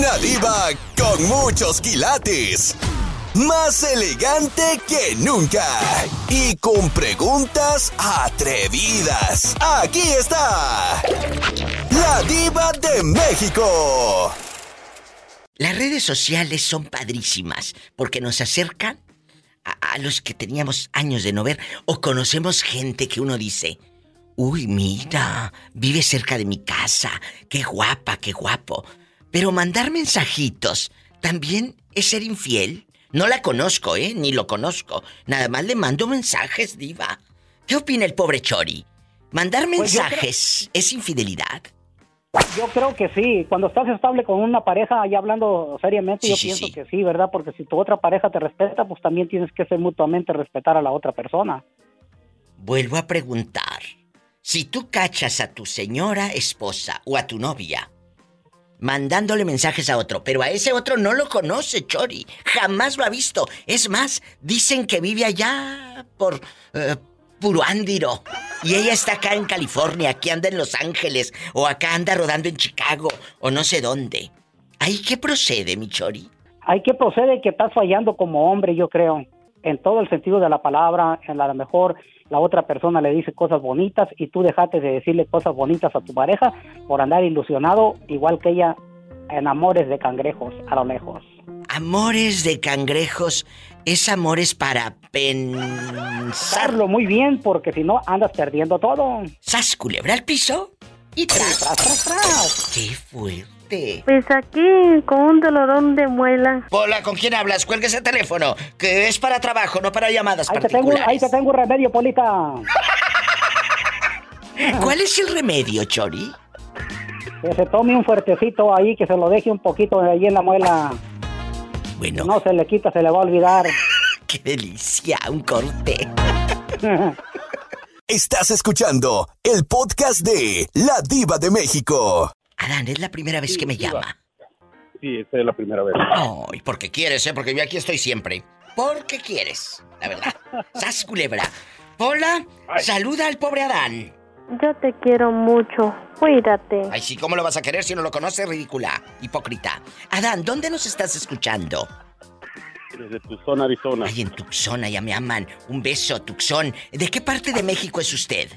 Una diva con muchos quilates. Más elegante que nunca. Y con preguntas atrevidas. Aquí está. La diva de México. Las redes sociales son padrísimas porque nos acercan a, los que teníamos años de no ver o conocemos gente que uno dice, uy, mira, vive cerca de mi casa, qué guapa, qué guapo. Pero mandar mensajitos también es ser infiel. No la conozco, ¿eh? Ni lo conozco. Nada más le mando mensajes, diva. ¿Qué opina el pobre Chori? ¿Mandar Pues mensajes es infidelidad? Yo creo que sí. Cuando estás estable con una pareja, y hablando seriamente, Sí, yo sí, pienso sí. que sí, ¿verdad? Porque si tu otra pareja te respeta, pues también tienes que ser mutuamente respetar a la otra persona. Vuelvo a preguntar. Si tú cachas a tu señora esposa o a tu novia mandándole mensajes a otro, pero a ese otro no lo conoce, Chori, jamás lo ha visto. Es más, dicen que vive allá por eh, Puruándiro y ella está acá en California, aquí anda en Los Ángeles o acá anda rodando en Chicago o no sé dónde. ¿Ahí qué procede, mi Chori? Hay que proceder que estás fallando como hombre, yo creo. En todo el sentido de la palabra, en la mejor la otra persona le dice cosas bonitas y tú dejaste de decirle cosas bonitas a tu pareja por andar ilusionado, igual que ella en amores de cangrejos a lo lejos. Amores de cangrejos es amores para pensar. Pensarlo muy bien porque si no andas perdiendo todo. ¿Sas culebra al piso? Y tras, tras, tras, tras. ¡Qué fuerte! Pues aquí con un dolorón de muela. Hola, ¿con quién hablas? Cuelga ese teléfono, que es para trabajo, no para llamadas Ahí te, tengo, particulares. ahí te tengo un remedio, Polita. ¿Cuál es el remedio, Chori? Que se tome un fuertecito ahí, que se lo deje un poquito ahí en la muela. Bueno. No se le quita, se le va a olvidar. ¡Qué delicia! Un corte. Estás escuchando el podcast de La Diva de México. Adán, es la primera vez que me llama. Sí, esta es la primera vez. Ay, porque quieres, ¿eh? Porque yo aquí estoy siempre. Porque quieres, la verdad. ¡Sas culebra! Pola, saluda al pobre Adán. Yo te quiero mucho. Cuídate. Ay, sí, ¿cómo lo vas a querer si no lo conoces? Ridícula, hipócrita. Adán, ¿dónde nos estás escuchando? Desde Tucson, Arizona. Ay, en Tucson, ya me aman. Un beso, Tucson. ¿De qué parte de México es usted?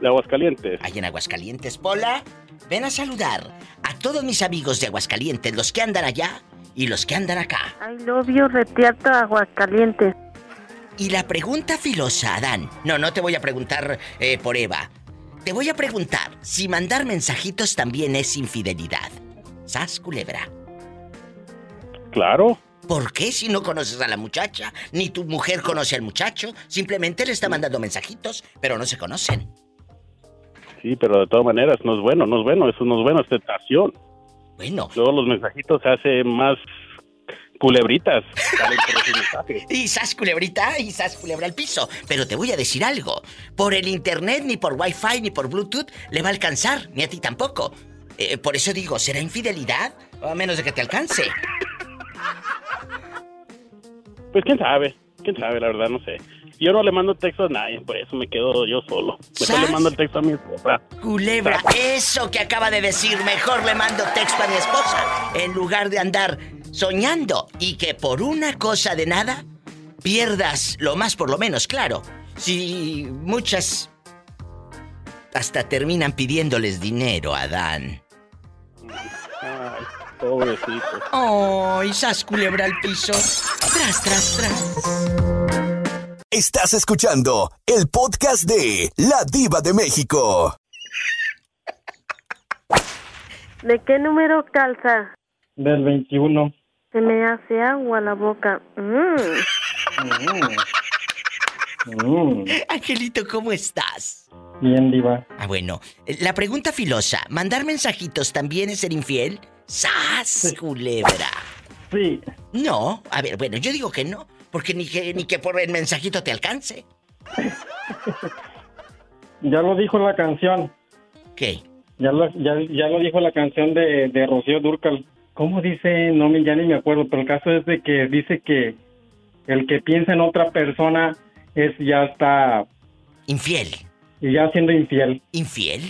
De Aguascalientes. Ay, en Aguascalientes. Pola, ven a saludar a todos mis amigos de Aguascalientes, los que andan allá y los que andan acá. I love you, Retiato Aguascalientes. Y la pregunta filosa, Adán. No, no te voy a preguntar eh, por Eva. Te voy a preguntar si mandar mensajitos también es infidelidad. ¿Sas, culebra? Claro. ¿Por qué si no conoces a la muchacha? Ni tu mujer conoce al muchacho. Simplemente le está mandando mensajitos, pero no se conocen. Sí, pero de todas maneras no es bueno, no es bueno, eso no es bueno, es tentación. Bueno. Luego los mensajitos se hacen más culebritas. Y sas culebrita y sas culebra al piso. Pero te voy a decir algo. Por el internet, ni por wifi, ni por bluetooth le va a alcanzar, ni a ti tampoco. Eh, por eso digo, ¿será infidelidad? A menos de que te alcance. Pues quién sabe, quién sabe, la verdad, no sé. Yo no le mando texto a nadie, por eso me quedo yo solo. Mejor ¿Sas? le mando el texto a mi esposa. Culebra, eso que acaba de decir, mejor le mando texto a mi esposa en lugar de andar soñando y que por una cosa de nada pierdas lo más por lo menos, claro. Si muchas hasta terminan pidiéndoles dinero a Dan. Pobrecito. ¡Ay, sas culebra al piso! ¡Tras, tras, tras! Estás escuchando el podcast de La Diva de México. ¿De qué número calza? Del 21. Se me hace agua la boca. Mm. Angelito, ¿cómo estás? Bien, diva. Ah, bueno. La pregunta filosa, ¿mandar mensajitos también es ser infiel? ¡Sas, culebra! Sí. No, a ver, bueno, yo digo que no, porque ni que, ni que por el mensajito te alcance. Ya lo dijo la canción. ¿Qué? Ya lo, ya, ya lo dijo la canción de, de Rocío Durcal. ¿Cómo dice? No, me- ya ni me acuerdo, pero el caso es de que dice que el que piensa en otra persona es ya está... Infiel. Y ya siendo infiel. ¿Infiel?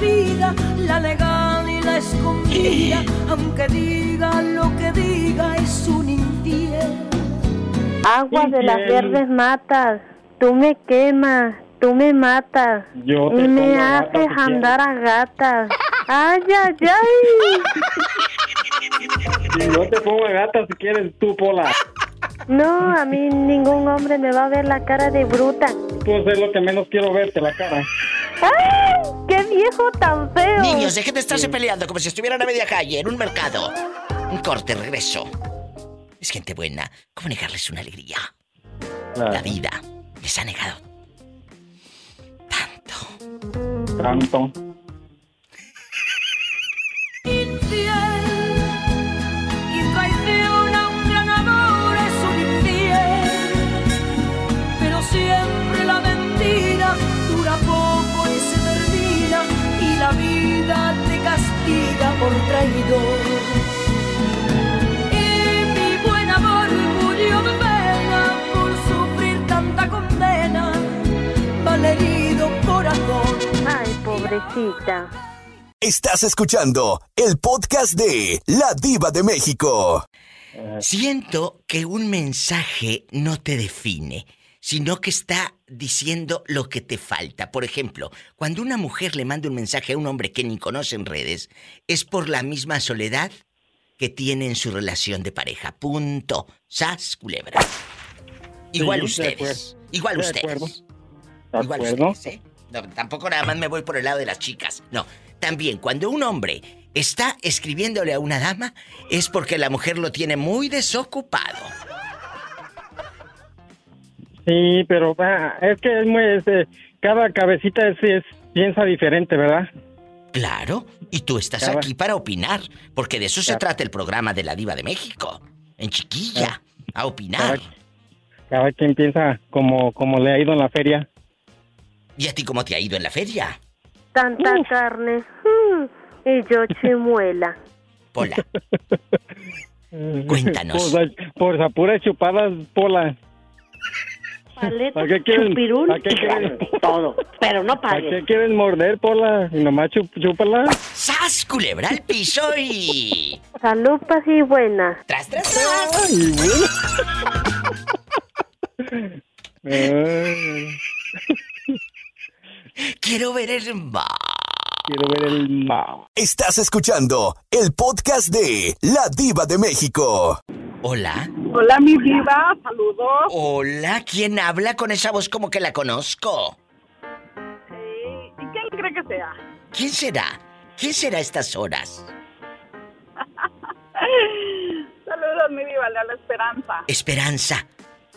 Vida, aunque diga lo que diga, es un infiel. Agua de las verdes matas, tú me quemas, tú me matas Yo y me haces si andar a gatas. Ay, ay, ay. Y no te pongo a gata si quieres tú, Pola. No, a mí ningún hombre me va a ver la cara de bruta. Pues es lo que menos quiero verte, la cara. ¡Ay! ¡Qué viejo tan feo! Niños, dejen de estarse peleando como si estuvieran a media calle, en un mercado. Un corte, regreso. Es gente buena. ¿Cómo negarles una alegría? La vida les ha negado tanto. Tanto. Estás escuchando el podcast de La Diva de México. Siento que un mensaje no te define, sino que está diciendo lo que te falta. Por ejemplo, cuando una mujer le manda un mensaje a un hombre que ni conoce en redes, es por la misma soledad que tiene en su relación de pareja. Punto. Sas, culebra. Igual de ustedes. Igual De ustedes. acuerdo. ¿De Igual acuerdo? ustedes, ¿eh? No, tampoco nada más me voy por el lado de las chicas. No. También, cuando un hombre está escribiéndole a una dama, es porque la mujer lo tiene muy desocupado. Sí, pero ah, es que es muy... este, cada cabecita es, es- piensa diferente, ¿verdad? Claro, y tú estás aquí para opinar, porque de eso se trata el programa de la Diva de México. En chiquilla, a opinar. Cada quien piensa como, como le ha ido en la feria. ¿Y a ti cómo te ha ido en la feria? Tanta carne. mm, y yo chimuela. Pola. Cuéntanos. Por, por las puras chupadas, Pola. Paleta, ¿Para qué quieren, chupirul ¿para qué quieren, todo. Pero no ¿para pagues. qué quieren morder, Pola? Y nomás chup, chúpala. ¡Sas, culebra al piso y... Salud, paz y buena. ¡Tras, tras, tras! Ay, bueno. Quiero ver el mar. quiero ver el ma. Estás escuchando el podcast de La Diva de México. Hola. Hola, mi diva, saludos. Hola, ¿quién habla con esa voz como que la conozco? Eh, ¿Y quién cree que sea? ¿Quién será? ¿Quién será a estas horas? Saludos, mi diva, le habla Esperanza. Esperanza.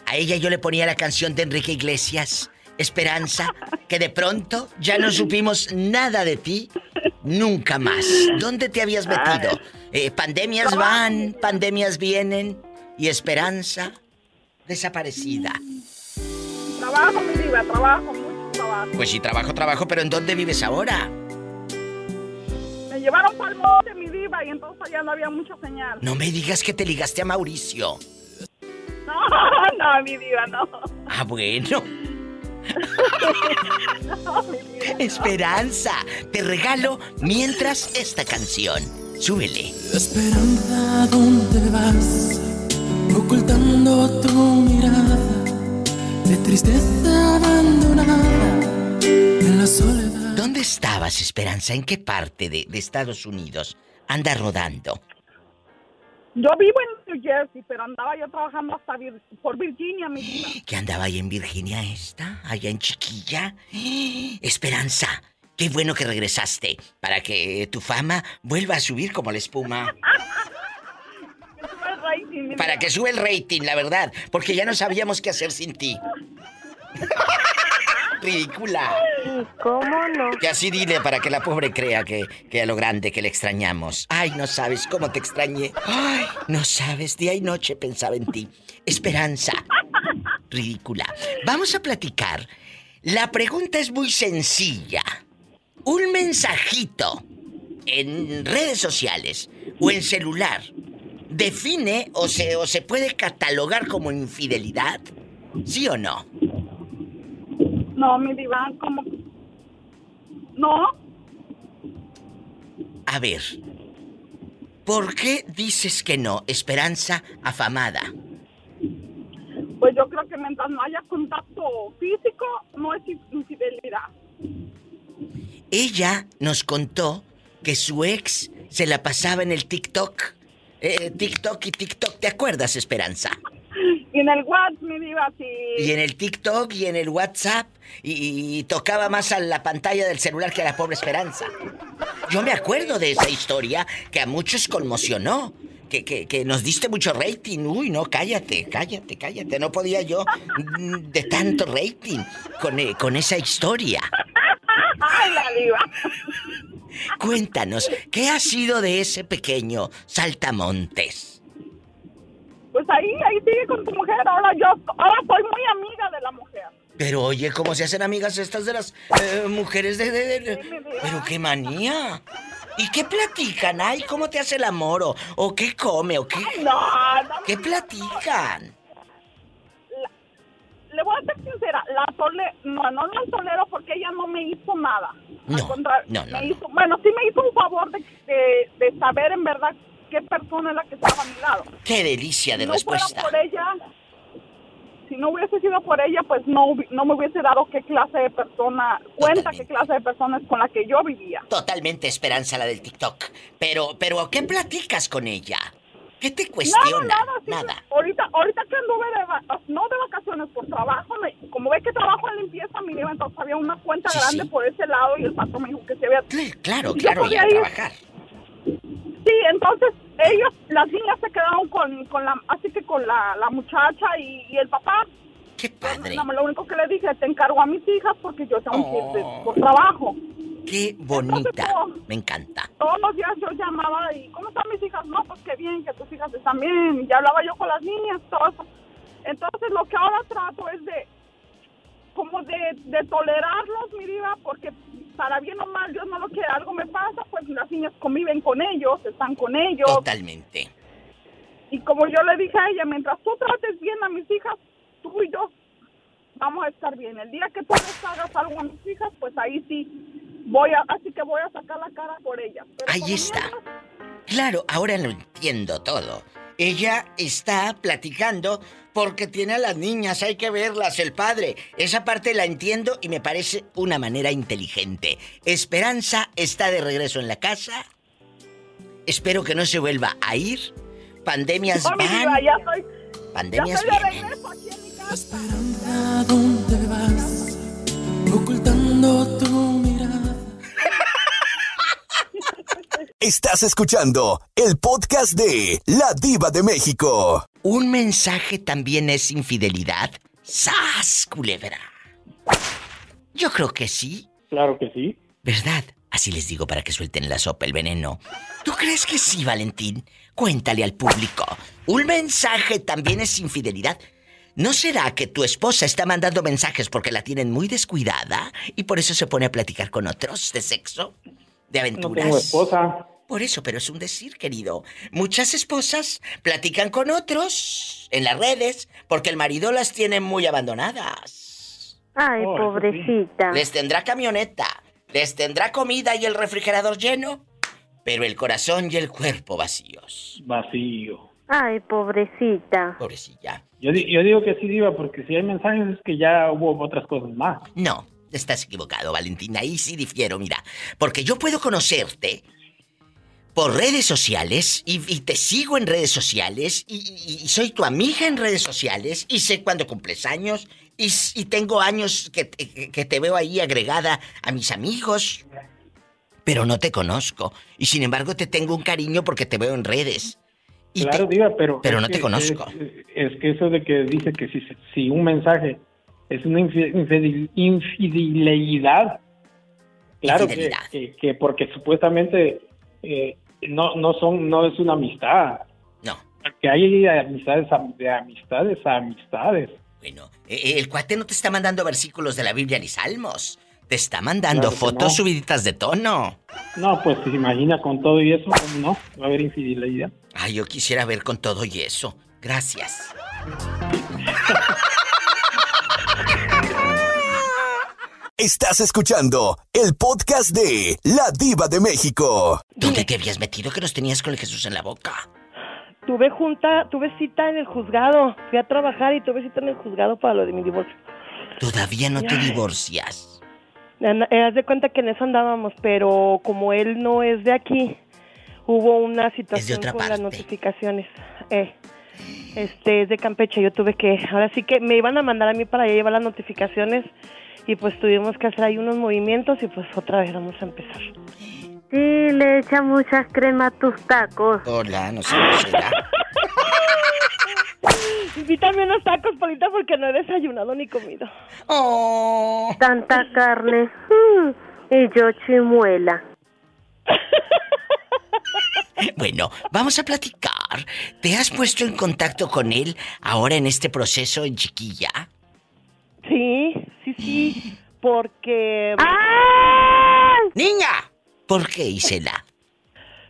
A ella yo le ponía la canción de Enrique Iglesias. Esperanza, que de pronto ya no supimos nada de ti. Nunca más. ¿Dónde te habías metido? Eh, pandemias van, pandemias vienen. Y Esperanza, desaparecida. Trabajo, mi diva, trabajo, mucho trabajo. Pues sí, trabajo, trabajo, pero ¿en dónde vives ahora? Me llevaron para el monte, mi diva, y entonces allá no había mucha señal. No me digas que te ligaste a Mauricio. No, no, mi diva, no. Ah, bueno. Esperanza, te regalo mientras esta canción. Súbele. Esperanza, ¿dónde vas? Ocultando tu mirada de tristeza abandonada en la soledad. ¿Dónde estabas, Esperanza? ¿En qué parte de, de Estados Unidos anda rodando? Yo vivo en New Jersey, pero andaba yo trabajando hasta Vir- por Virginia, mi diva. ¿Que andaba ahí en Virginia esta? ¿Allá en Chiquilla? Esperanza, qué bueno que regresaste para que tu fama vuelva a subir como la espuma. Que el rating, mi Para que sube el rating, la verdad, porque ya no sabíamos qué hacer sin ti. Ridícula. ¿Y cómo no? Y así dile para que la pobre crea que, que a lo grande que le extrañamos. Ay, no sabes cómo te extrañé. Ay, no sabes, día y noche pensaba en ti. Esperanza. Ridícula. Vamos a platicar. La pregunta es muy sencilla. Un mensajito en redes sociales o en celular define o se, o se puede catalogar como infidelidad. ¿Sí o no? No, mi diva, como... No, A ver, ¿Por qué dices que no, Esperanza afamada? Pues yo creo que mientras no haya contacto físico, no es infidelidad. Ella nos contó que su ex se la pasaba en el TikTok. Eh, TikTok y TikTok, ¿te acuerdas, Esperanza? Y en el WhatsApp, mi diva, sí. Y en el TikTok y en el WhatsApp. Y, y tocaba más a la pantalla del celular que a la pobre Esperanza. Yo me acuerdo de esa historia que a muchos conmocionó. Que, que, que nos diste mucho rating. Uy, no, cállate, cállate, cállate. No podía yo de tanto rating con, eh, con esa historia. Ay, la diva. Cuéntanos, ¿qué ha sido de ese pequeño saltamontes? Pues ahí, ahí sigue con tu mujer. Ahora yo, ahora soy muy amiga de la mujer. Pero oye, ¿cómo se hacen amigas estas de las eh, mujeres de, de- de- Pero qué manía. ¿Y qué platican? Ay, ¿cómo te hace el amor? ¿O, o qué come? ¿O qué? No, no. ¿Qué platican? Le voy a ser sincera, la tole, no, no la tolero porque ella no me hizo nada. Al No, contrario, no, no, me no. hizo- bueno, sí me hizo un favor de, de, de saber en verdad qué persona es la que estaba a mi lado. Qué delicia de si no respuesta. fuera por ella, si no hubiese sido por ella, pues no, no me hubiese dado qué clase de persona, cuenta qué clase de persona es con la que yo vivía. Totalmente esperanza la del TikTok. Pero, pero, ¿qué platicas con ella? ¿Qué te cuestiona? Nada, nada, sí, Nada. Ahorita, ahorita que anduve de, no de vacaciones, por trabajo, me- como ve que trabajo en limpieza, mi diva, entonces había una cuenta Sí, grande sí. por ese lado y el patrón me dijo que se vea. Claro, claro, y podía a trabajar. Sí, entonces ellos, las niñas se quedaron con, con la, así que con la, la muchacha y, y el papá. Qué padre. Lo único que le dije, te encargo a mis hijas porque yo tengo que ir de- Oh. por trabajo. Qué bonita. Me encanta. Todos los días yo llamaba y, ¿cómo están mis hijas? No, pues qué bien, que tus hijas están bien. Y hablaba yo con las niñas, todo eso. Entonces lo que ahora trato es de, como de, de tolerarlos, mi diva, porque para bien o mal, Dios no lo quiere, algo me pasa, pues las niñas conviven con ellos, están con ellos. Totalmente. Y como yo le dije a ella, mientras tú trates bien a mis hijas, tú y yo vamos a estar bien. El día que tú les hagas algo a mis hijas, pues ahí sí voy a, así que voy a sacar la cara por ellas. Pero Ahí está. Claro, ahora lo entiendo todo. Ella está platicando porque tiene a las niñas, hay que verlas, el padre. Esa parte la entiendo y me parece una manera inteligente. Esperanza está de regreso en la casa. Espero que no se vuelva a ir. Pandemias van. diva, ya ya Pandemias estoy de vienen. regreso aquí en mi casa. ¿A dónde vas? Ocultando tu Estás escuchando el podcast de La Diva de México. ¿Un mensaje también es infidelidad? ¡Sas, culebra! Yo creo que sí. Claro que sí. ¿Verdad? Así les digo para que suelten la sopa, el veneno. ¿Tú crees que sí, Valentín? Cuéntale al público. ¿Un mensaje también es infidelidad? ¿No será que tu esposa está mandando mensajes porque la tienen muy descuidada y por eso se pone a platicar con otros de sexo? ¿De No aventuras? tengo esposa. Por eso, pero es un decir, querido. Muchas esposas platican con otros en las redes porque el marido las tiene muy abandonadas. Ay, Oh, pobrecita. Les tendrá camioneta, les tendrá comida y el refrigerador lleno, pero el corazón y el cuerpo vacíos. Vacío. Ay, pobrecita. Pobrecilla. Yo, yo digo que sí, Diva, porque si hay mensajes es que ya hubo otras cosas más. No, estás equivocado, Valentina. Ahí sí difiero, mira. Porque yo puedo conocerte por redes sociales y, y te sigo en redes sociales y, y- y soy tu amiga en redes sociales y sé cuándo cumples años y, tengo años que, te- que te veo ahí agregada a mis amigos. Pero no te conozco. Y sin embargo te tengo un cariño porque te veo en redes. Y claro, te- Diva, pero... pero no te conozco. Es, es que eso de que dice que si, si un mensaje es una infi- infidel- infidelidad, claro que, que porque supuestamente eh, no, no son, no es una amistad. No. Que hay amistades de amistades a amistades. Bueno, eh, el cuate no te está mandando versículos de la Biblia ni salmos. Te está mandando Claro fotos no. subiditas de tono. No, pues se imagina con todo y eso, ¿cómo no? Va a haber infidelidad. Ay, yo quisiera ver con todo y eso. Gracias. Estás escuchando el podcast de La Diva de México. ¿Dónde te habías metido que nos tenías con el Jesús en la boca? Tuve junta, tuve cita en el juzgado. Fui a trabajar y tuve cita en el juzgado para lo de mi divorcio. Todavía no te divorcias. Eh, Haz de cuenta que en eso andábamos, pero como él no es de aquí, hubo una situación otra con las parte. notificaciones. Eh, este es de Campeche, yo tuve que, ahora sí que me iban a mandar a mí para allá llevar las notificaciones y pues tuvimos que hacer ahí unos movimientos y pues otra vez vamos a empezar. Sí, le echa muchas crema a tus tacos. Hola, no sé. Invítame unos tacos, Polita, porque no he desayunado ni comido. Oh. Tanta carne. Mm, y yo chimuela. Bueno, vamos a platicar. ¿Te has puesto en contacto con él ahora en este proceso en chiquilla? Sí, sí, sí, porque... ¡Niña! ¿Por qué, Isela?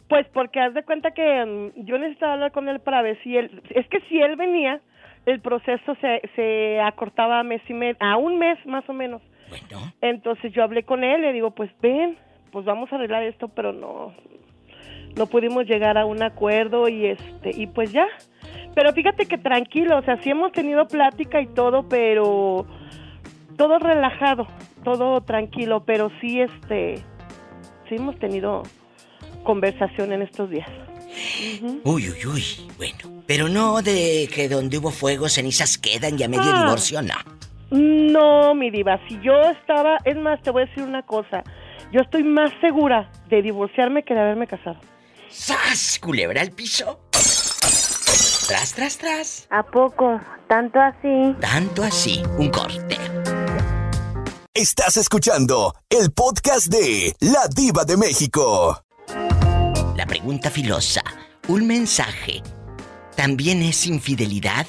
Pues porque haz de cuenta que mm, yo necesitaba hablar con él para ver si él... Es que si él venía, el proceso se, se acortaba a, mes y me- a un mes más o menos. Bueno. Entonces yo hablé con él, le digo, pues ven, pues vamos a arreglar esto, pero no, no pudimos llegar a un acuerdo y este, y pues ya. Pero fíjate que tranquilo, o sea, sí hemos tenido plática y todo, pero todo relajado, todo tranquilo, pero sí este, sí hemos tenido conversación en estos días. Uy, uy, uy. Bueno, pero no de que donde hubo fuego cenizas quedan y a medio Ah. divorcio, no. No, mi diva, si yo estaba, es más, te voy a decir una cosa, yo estoy más segura de divorciarme que de haberme casado. ¡Sas! Culebra al piso. Tras, tras, tras. ¿A poco? ¿Tanto así? Tanto así. Un corte. Estás escuchando el podcast de La Diva de México. La pregunta filosa. ¿Un mensaje también es infidelidad?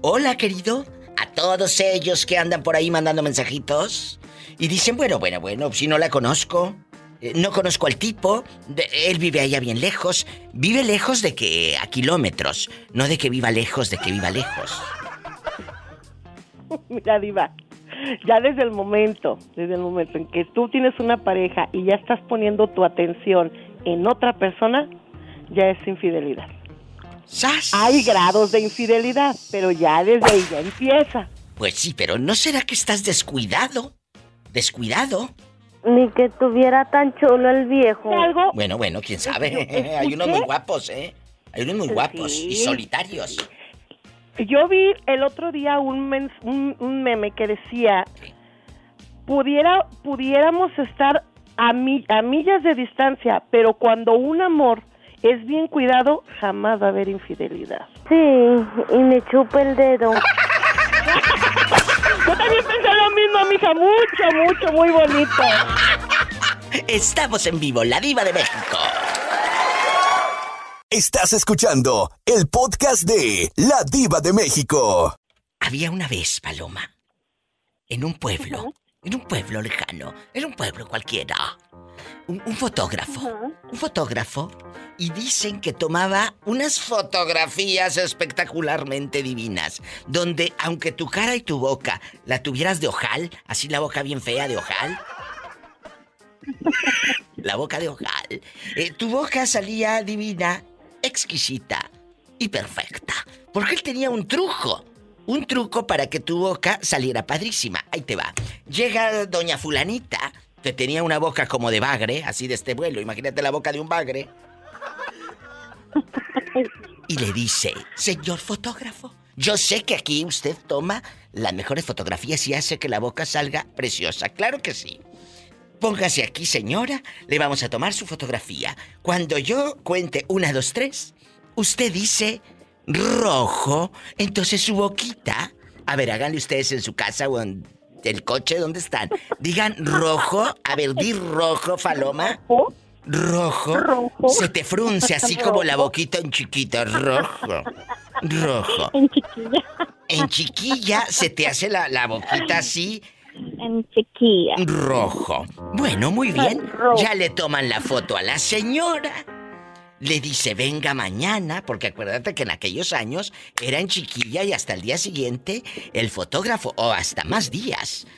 Hola, querido. A todos ellos que andan por ahí mandando mensajitos y dicen, bueno, bueno, bueno, si no la conozco, no conozco al tipo, de- él vive allá bien lejos, vive lejos de que a kilómetros, no de que viva lejos de que viva lejos. Mira, Diva, ya desde el momento, desde el momento en que tú tienes una pareja y ya estás poniendo tu atención en otra persona, ya es infidelidad. Hay grados de infidelidad, pero ya desde ahí ya empieza. Pues sí, pero ¿no será que estás descuidado? ¿Descuidado? Ni que tuviera tan chulo el viejo. Bueno, bueno, quién sabe. Hay unos muy guapos, ¿eh? Hay unos muy guapos y solitarios. Yo vi el otro día un, mens- un, un meme que decía, pudiera, pudiéramos estar a, mi- a millas de distancia, pero cuando un amor es bien cuidado, jamás va a haber infidelidad. Sí, y me chupa el dedo. Yo también pensé lo mismo, mija, mucho, mucho, muy bonito. Estamos en vivo, la diva de México. Estás escuchando el podcast de La Diva de México. Había una vez, Paloma, en un pueblo, en un pueblo lejano, en un pueblo cualquiera, un, un fotógrafo, un fotógrafo, y dicen que tomaba unas fotografías espectacularmente divinas, donde aunque tu cara y tu boca la tuvieras de ojal, así la boca bien fea de ojal, la boca de ojal, eh, tu boca salía divina, exquisita y perfecta, porque él tenía un truco. Un truco para que tu boca saliera padrísima. Ahí te va. Llega doña fulanita, que tenía una boca como de bagre, así de este vuelo. Imagínate la boca de un bagre. Y le dice, señor fotógrafo, yo sé que aquí usted toma las mejores fotografías y hace que la boca salga preciosa. Claro que sí. Póngase aquí, señora, le vamos a tomar su fotografía. Cuando yo cuente una, dos, tres, usted dice rojo, entonces su boquita. A ver, háganle ustedes en su casa o en el coche, ¿dónde están? Digan rojo, a ver, di rojo, Faloma. Rojo. Se te frunce así como la boquita en chiquita, rojo. Rojo. En chiquilla. En chiquilla se te hace la, la boquita así, En chiquilla. rojo. Bueno, muy bien. Rojo. Ya le toman la foto a la señora. Le dice, venga mañana, porque acuérdate que en aquellos años era en chiquilla y hasta el día siguiente el fotógrafo, o hasta más días.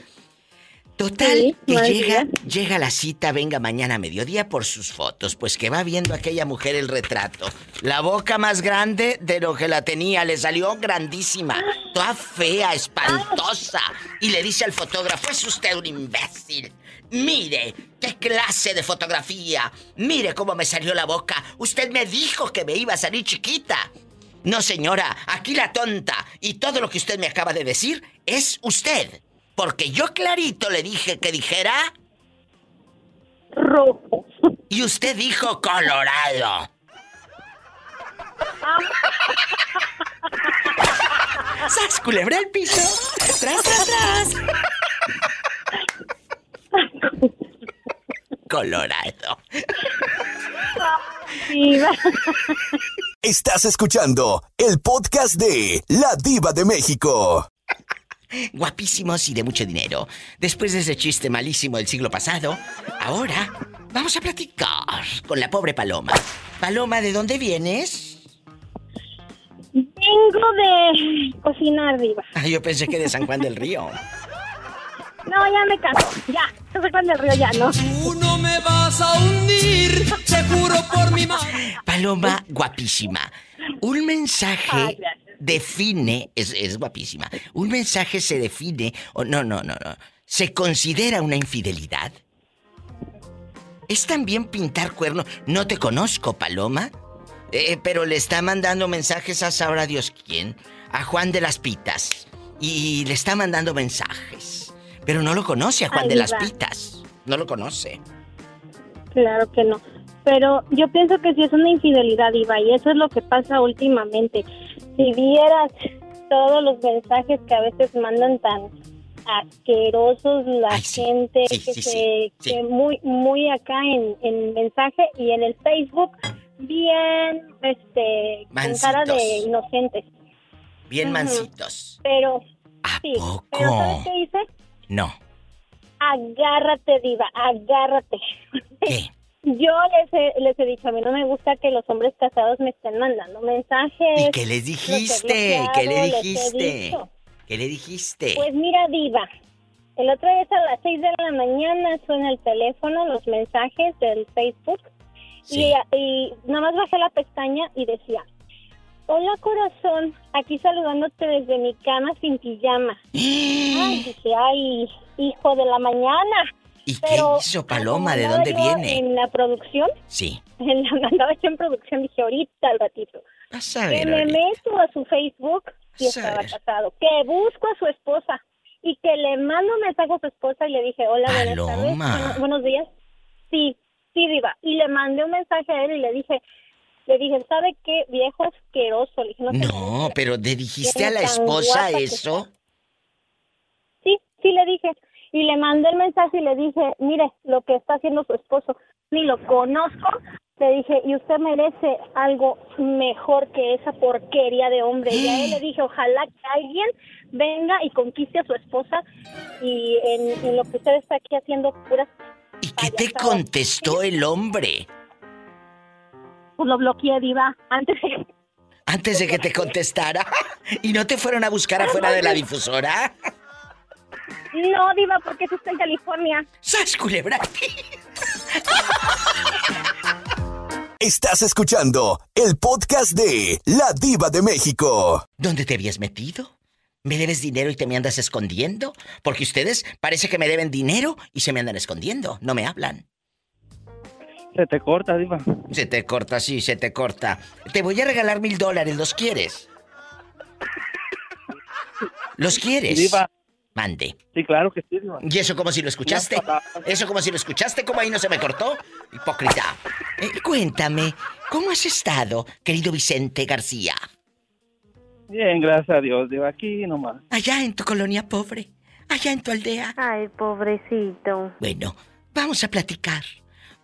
Total, Sí, que llega, llega la cita, venga mañana a mediodía por sus fotos, pues que va viendo aquella mujer el retrato. La boca más grande de lo que la tenía, le salió grandísima, toda fea, espantosa. Y le dice al fotógrafo, es usted un imbécil. Mire, qué clase de fotografía. Mire cómo me salió la boca. Usted me dijo que me iba a salir chiquita. No, señora, aquí la tonta y todo lo que usted me acaba de decir es usted. Porque yo clarito le dije que dijera... Rojo. Y usted dijo colorado. ¡Sas, culebra el piso! ¡Tras, tras, tras! Colorado. Estás escuchando el podcast de La Diva de México. Guapísimos y de mucho dinero. Después de ese chiste malísimo del siglo pasado, ahora vamos a platicar con la pobre Paloma. Paloma, ¿de dónde vienes? Vengo de cocinar, Diva. Ah, yo pensé que de San Juan del Río. No, ya me caso. Ya. Río. Tú no me vas a hundir, por mi madre. Paloma, guapísima. Un mensaje Ay, define, es, es guapísima. Un mensaje se define, o no, no, no, no. ¿Se considera una infidelidad? ¿Es también pintar cuernos? No te conozco, Paloma. Eh, pero le está mandando mensajes a sabrá Dios quién. A Juan de las Pitas. Y le está mandando mensajes. Pero no lo conoce a Juan de las. Pitas. No lo conoce. Claro que no. Pero yo pienso que sí es una infidelidad, Iva, y eso es lo que pasa últimamente. Si vieras todos los mensajes que a veces mandan tan asquerosos la Ay, sí. gente Sí, que sí, se que muy muy acá en, en mensaje y en el Facebook bien este con cara de inocentes Bien mansitos. pero ¿A sí poco? pero sabes qué dice No. agárrate diva agárrate ¿Qué? Yo les he, les he dicho, a mí no me gusta que los hombres casados me estén mandando mensajes. ¿Y qué les dijiste? bloqueado, ¿Qué le dijiste? ¿Qué le dijiste? Pues mira, diva, el otro día a las 6 de la mañana suena el teléfono, los mensajes del Facebook, Sí. y, y nada más bajé la pestaña y decía, hola corazón, aquí saludándote desde mi cama sin pijama. Ay, dije, ay, hijo de la mañana. ¿Y qué Pero hizo Paloma? ¿De dónde viene? En la producción, Sí. en la, andaba yo en producción, dije, ahorita al ratito. A Que ver me ahorita. meto a su Facebook y a estaba casado. Que busco a su esposa y que le mando un mensaje a su esposa y le dije, hola, buenas tardes, Paloma. bueno- buenos días. Sí, sí, Diva. Y le mandé un mensaje a él y le dije, le dije, ¿sabe qué? Viejo asqueroso. Le dije, no, No, pero ¿le dijiste a la esposa eso? Sí, sí le dije. Y le mandé el mensaje y le dije, mire, lo que está haciendo su esposo, ni lo conozco. Le dije, y usted merece algo mejor que esa porquería de hombre. Y a él le dije, ojalá que alguien venga y conquiste a su esposa y en, en lo que usted está aquí haciendo puras... ¿Y qué te payasadas". contestó el hombre? Pues lo bloqueé, diva, antes de... Antes de que te contestara. ¿Y no te fueron a buscar afuera de la difusora? No, diva, porque eso está en California. ¡Sas, culebra! Estás escuchando el podcast de La Diva de México. ¿Dónde te habías metido? ¿Me debes dinero y te me andas escondiendo? Porque ustedes parece que me deben dinero y se me andan escondiendo. No me hablan. Se te corta, Diva. Se te corta, sí, se te corta. Te voy a regalar mil dólares, ¿los quieres? ¿Los quieres? Diva. Mande. Sí, claro que sí, Diva. ¿Y eso como si lo escuchaste? ¿Eso como si lo escuchaste? ¿Cómo ahí no se me cortó? Hipócrita. Eh, cuéntame, ¿cómo has estado, querido Vicente García? Bien, gracias a Dios, Diva. Aquí nomás. Allá en tu colonia pobre, allá en tu aldea. Ay, pobrecito. Bueno, vamos a platicar.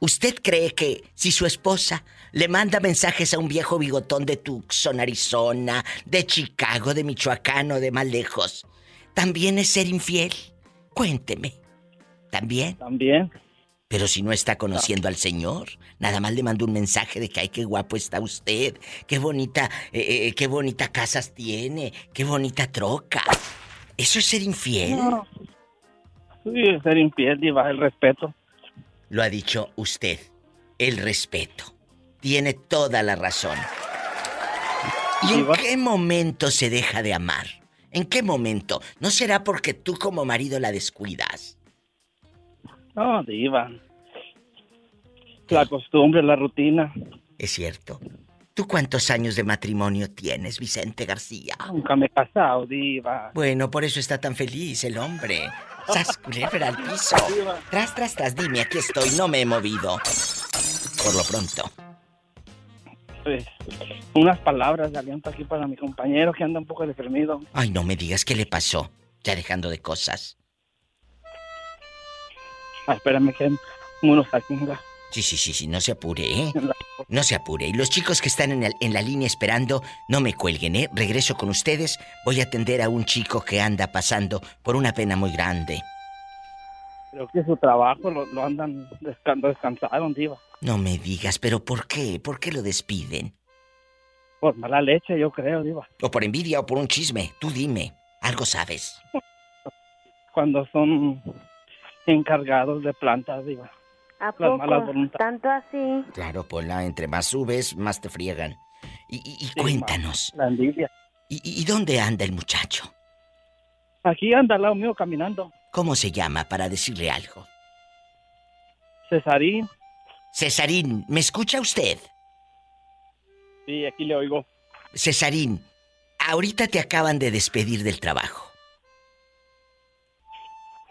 ¿Usted cree que si su esposa le manda mensajes a un viejo bigotón de Tucson, Arizona, de Chicago, de Michoacán o de más lejos, también es ser infiel? Cuénteme. ¿También? También. Pero si no está conociendo al Señor, nada más le mando un mensaje de que ay, qué guapo está usted, qué bonita, eh, eh, qué bonita casas tiene, qué bonita troca. ¿Eso es ser infiel? No. Sí, ser infiel, Diva, el respeto. Lo ha dicho usted. El respeto. Tiene toda la razón. ¿Y en qué momento se deja de amar? ¿En qué momento? ¿No será porque tú como marido la descuidas? No, Diva. La costumbre, la rutina. Es cierto. ¿Tú cuántos años de matrimonio tienes, Vicente García? Nunca me he casado, Diva. Bueno, por eso está tan feliz el hombre. Sas culebra al piso. Tras, tras, tras, dime, aquí estoy, no me he movido. Por lo pronto. Pues, unas palabras de aliento aquí para mi compañero que anda un poco deprimido. Ay, no me digas qué le pasó. Ya dejando de cosas. Ah, espérame que uno saquinga. Sí, sí, sí, sí, no se apure, ¿eh? No se apure. Y los chicos que están en, el- en la línea esperando, no me cuelguen, ¿eh? Regreso con ustedes. Voy a atender a un chico que anda pasando por una pena muy grande. Creo que su trabajo lo, lo andan descan descansaron, Diva. No me digas, pero ¿por qué? ¿Por qué lo despiden? Por mala leche, yo creo, Diva. O por envidia o por un chisme. Tú dime. Algo sabes. Cuando son encargados de plantas, Diva. ¿A Las poco? malas voluntades. ¿Tanto así? Claro, Pola, entre más subes, más te friegan. Y, y- y cuéntanos. La envidia. ¿y, y- y dónde anda el muchacho? Aquí anda al lado mío caminando. ¿Cómo se llama para decirle algo? Cesarín. Cesarín, ¿me escucha usted? Sí, aquí le oigo. Cesarín, ahorita te acaban de despedir del trabajo.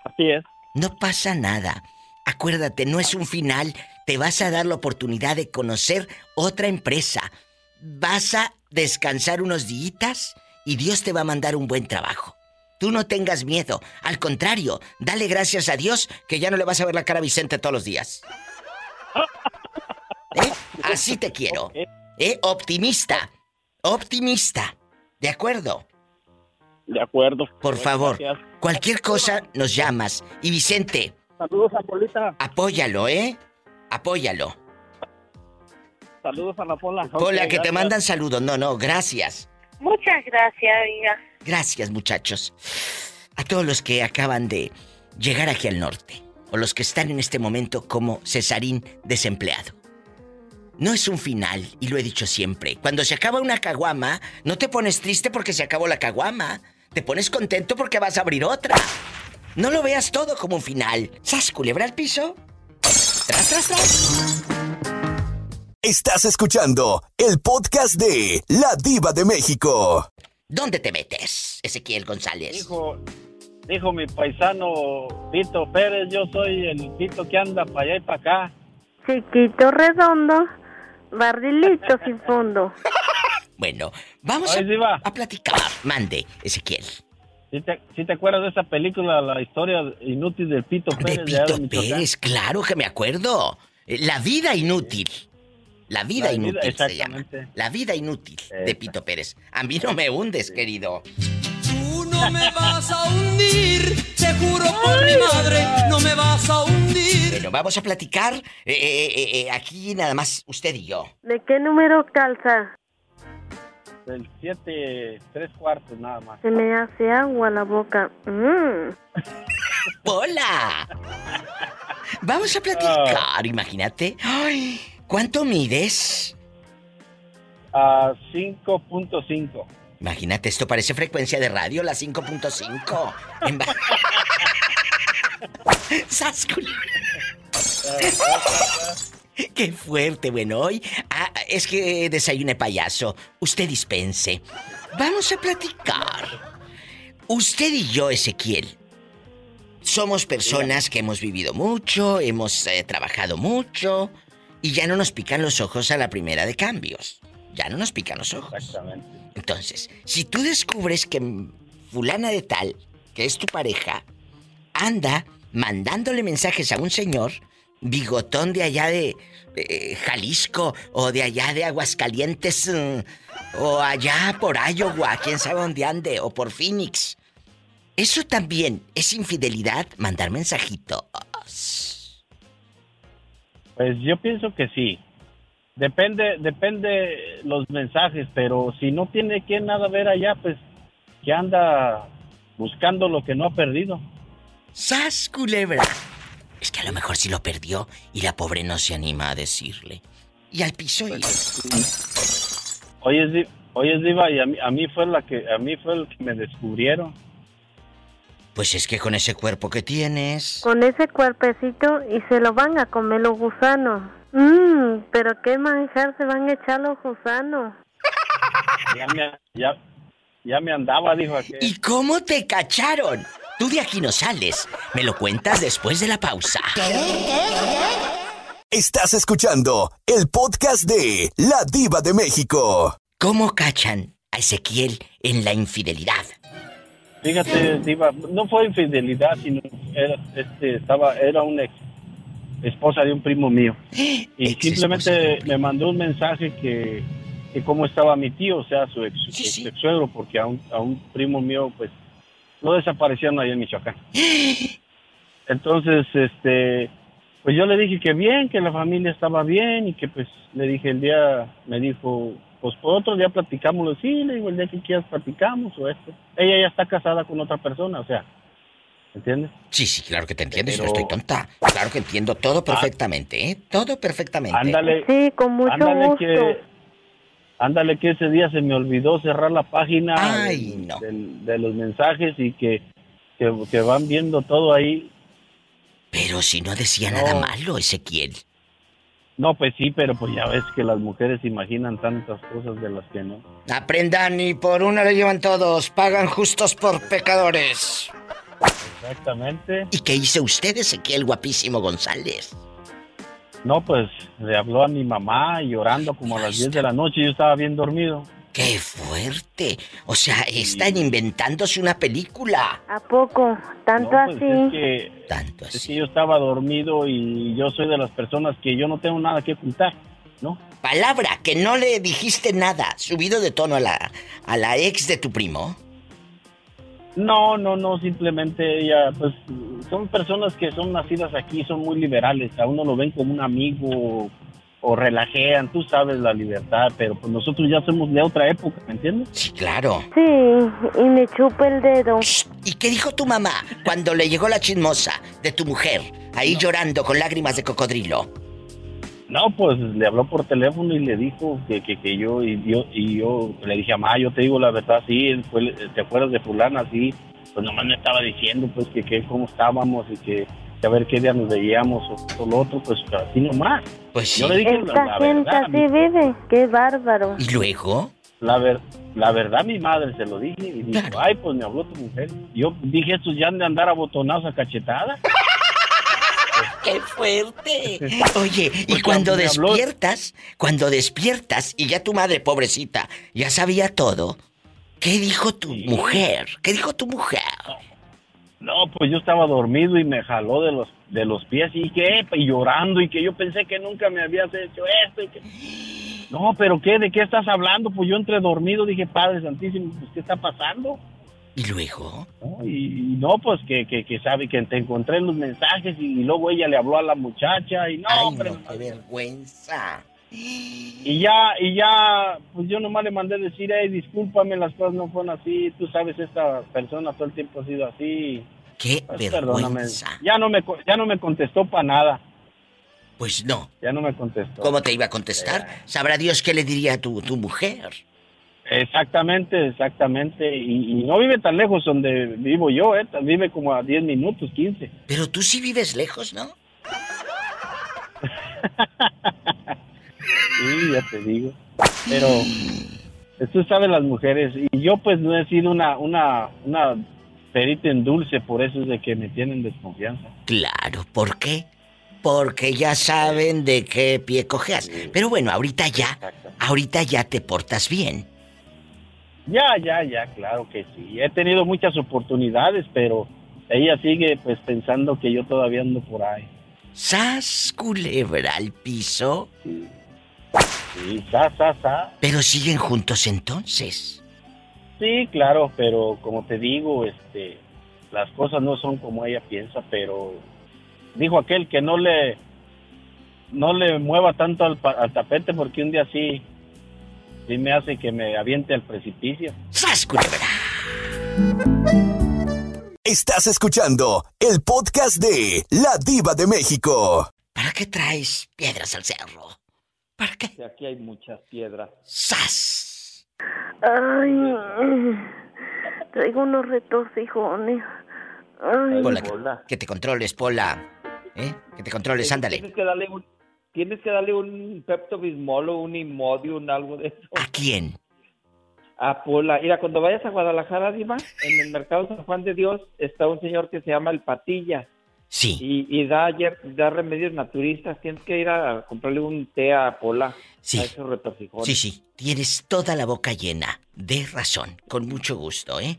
Así es. No pasa nada. Acuérdate, no es un final. Te vas a dar la oportunidad de conocer otra empresa. Vas a descansar unos días y Dios te va a mandar un buen trabajo. Tú no tengas miedo. Al contrario, dale gracias a Dios que ya no le vas a ver la cara a Vicente todos los días. ¿Eh? Así te quiero. ¿Eh? Optimista. Optimista. ¿De acuerdo? De acuerdo. Por Muchas favor, gracias. cualquier cosa nos llamas. Y Vicente, Saludos a Polita. apóyalo, ¿eh? Apóyalo. Saludos a la Pola. Hola, Ok, que te mandan saludos. No, no, gracias. Muchas gracias, oiga. Gracias, muchachos. A todos los que acaban de llegar aquí al norte. O los que están en este momento como Cesarín desempleado. No es un final, y lo he dicho siempre. Cuando se acaba una caguama, no te pones triste porque se acabó la caguama. Te pones contento porque vas a abrir otra. No lo veas todo como un final. ¿Sas culebra al piso? Tras, tras, tras. Estás escuchando el podcast de La Diva de México. ¿Dónde te metes, Ezequiel González? Dijo, dijo mi paisano Pito Pérez, yo soy el Pito que anda para allá y para acá. Chiquito, redondo, barrilito sin fondo. Bueno, vamos Ay, a, a platicar. Mande, Ezequiel. ¿Sí te, sí te acuerdas de esa película, la historia inútil del Pito De Pérez? allá Pito? Pérez, claro que me acuerdo. Eh, La vida inútil. La vida La vida, inútil se llama. exactamente. La vida inútil de Pito Pérez. A mí no me hundes, querido. Tú no me vas a hundir, te juro por mi madre, no me vas a hundir. Bueno, vamos a platicar eh, eh, aquí nada más usted y yo. ¿De qué número calza? Del 7, 3 cuartos nada más. Se me hace agua la boca. Mm. ¡Hola! Vamos a platicar, imagínate. Ay, ¿cuánto mides? A 5.5. Imagínate, esto parece frecuencia de radio, la 5.5. En. ¡Qué fuerte! Bueno, hoy ah, es que desayune payaso. Usted dispense. Vamos a platicar. Usted y yo, Ezequiel, somos personas que hemos vivido mucho, hemos eh, trabajado mucho y ya no nos pican los ojos a la primera de cambios. Ya no nos pican los ojos. Exactamente. Entonces, si tú descubres que fulana de tal, que es tu pareja, anda mandándole mensajes a un señor bigotón de allá de eh, Jalisco o de allá de Aguascalientes mm, o allá por Iowa, quién sabe dónde ande, o por Phoenix. Eso también es infidelidad, mandar mensajitos. Pues yo pienso que sí. Depende, depende los mensajes, pero si no tiene que nada ver allá, pues que anda buscando lo que no ha perdido. ¡Sas, culebra! Es que a lo mejor sí lo perdió y la pobre no se anima a decirle. Y al piso y... Oye, oye Diva, y a mí, a mí fue la que a mí fue el que me descubrieron. Pues es que con ese cuerpo que tienes... Con ese cuerpecito y se lo van a comer los gusanos. Mmm, pero qué manjar se van a echar los gusanos. Ya me, ya, ya me andaba, dijo aquel. ¿Y cómo te cacharon? Tú de aquí no sales. Me lo cuentas después de la pausa. Estás escuchando el podcast de La Diva de México. ¿Cómo cachan a Ezequiel en la infidelidad? Fíjate, Diva, no fue infidelidad, sino era, este, estaba, era una ex esposa de un primo mío. Y simplemente me mandó un mensaje que, que cómo estaba mi tío, o sea, su ex, su ex suegro, porque a un, a un primo mío, pues, lo desaparecieron ahí en Michoacán. Entonces, este, pues yo le dije que bien, que la familia estaba bien y que pues le dije el día, me dijo, pues por otro día platicamos, sí, le digo el día que quieras platicamos o esto. Ella ya está casada con otra persona, o sea, ¿entiendes? Sí, sí, claro que te entiendo, si no Pero- estoy tonta. Claro que entiendo todo perfectamente, ¿eh? Todo perfectamente. Ándale. Sí, con mucho ándale gusto. que, ándale que ese día se me olvidó cerrar la página Ay, no. de los mensajes y que, que, que van viendo todo ahí. Pero si no decía No. nada malo, Ezequiel. No, pues sí, pero pues ya ves que las mujeres imaginan tantas cosas de las que no. Aprendan y por una lo llevan todos. Pagan justos por pecadores. Exactamente. ¿Y qué hizo usted, Ezequiel Guapísimo González? No, pues le habló a mi mamá llorando como a las 10 de la noche y yo estaba bien dormido. ¡Qué fuerte! O sea, están inventándose una película. ¿A poco? ¿Tanto No, pues, así? es que, Tanto es que yo estaba dormido y yo soy de las personas que yo no tengo nada que ocultar, ¿no? Palabra, que no le dijiste nada, subido de tono a la, a la ex de tu primo. No, no, no, simplemente ella, pues, son personas que son nacidas aquí, son muy liberales, a uno lo ven como un amigo o relajean, tú sabes la libertad, pero pues nosotros ya somos de otra época, ¿me entiendes? Sí, claro. Sí, y me chupa el dedo. ¿Y qué dijo tu mamá cuando le llegó la chismosa de tu mujer, ahí llorando con lágrimas de cocodrilo? No, pues le habló por teléfono y le dijo que, que, que yo, y yo, y yo le dije, mamá, yo te digo la verdad, sí, él fue- ¿te acuerdas de fulana? Sí, pues nomás me estaba diciendo, pues, que, que cómo estábamos y que, que a ver qué día nos veíamos o todo lo otro, pues, así nomás. Pues Yo le dije Esta la gente verdad, así vive. Qué bárbaro. ¿Y luego? la, ver, la verdad mi madre se lo dije y dijo, ay, pues me habló tu mujer. Yo dije, estos ya han de andar abotonados a cachetadas. ¡Qué fuerte! Oye, y Porque cuando despiertas, cuando despiertas y ya tu madre, pobrecita, ya sabía todo, ¿qué dijo tu mujer? ¿Qué dijo tu mujer? No, pues yo estaba dormido y me jaló de los de los pies y que y llorando y que yo pensé que nunca me habías hecho esto y que No, pero qué, ¿de qué estás hablando? Pues yo entre dormido dije, Padre Santísimo, pues ¿qué está pasando? ¿Y luego? ¿No? Y, y no, pues que, que, que sabe que te encontré en los mensajes y, luego ella le habló a la muchacha y no, Ay, hombre, no, qué vergüenza. y ya, y ya, pues yo nomás le mandé decir, hey, discúlpame, las cosas no fueron así, tú sabes, esta persona todo el tiempo ha sido así. Qué Pues, perdóname. vergüenza. Ya no me, ya no me contestó para nada. Pues no. Ya no me contestó. ¿Cómo te iba a contestar? Sabrá Dios qué le diría a tu, tu mujer. Exactamente, exactamente. Y, y no vive tan lejos donde vivo yo, ¿eh? Vive como a 10 minutos, 15. Pero tú sí vives lejos, ¿no? Sí, ya te digo. Pero tú sabes las mujeres. Y yo pues no he sido una, una, una perita en dulce, por eso es de que me tienen desconfianza. Claro, ¿por qué? Porque ya saben de qué pie cojeas. Pero bueno, ahorita ya, ahorita ya te portas bien. Ya, ya, ya, claro que sí. He tenido muchas oportunidades, pero ella sigue pues pensando que yo todavía ando por ahí. ¡Sas, culebra al piso! Sí, sa, sa, sa. Pero siguen juntos entonces. Sí, claro, pero como te digo, este, las cosas no son como ella piensa, pero dijo aquel que no le, no le mueva tanto al, al tapete porque un día sí, sí me hace que me aviente al precipicio. Estás escuchando el podcast de La Diva de México. ¿Para qué traes piedras al cerro? ¿Para qué? Aquí hay muchas piedras. ¡Sas! Ay, traigo unos retorcijones. Ay. Pola, que, que te controles, Pola. ¿Eh? Que te controles, ándale. Tienes que darle un, tienes que darle un Pepto Bismol o un Imodium, algo de eso. ¿A quién? A Pola. Mira, cuando vayas a Guadalajara, Diva, en el mercado San Juan de Dios está un señor que se llama El Patilla. Sí. Y, y da, da remedios naturistas. Tienes que ir a comprarle un té a Pola. Sí. A esos. Sí, sí, tienes toda la boca llena. De razón, con mucho gusto, ¿eh?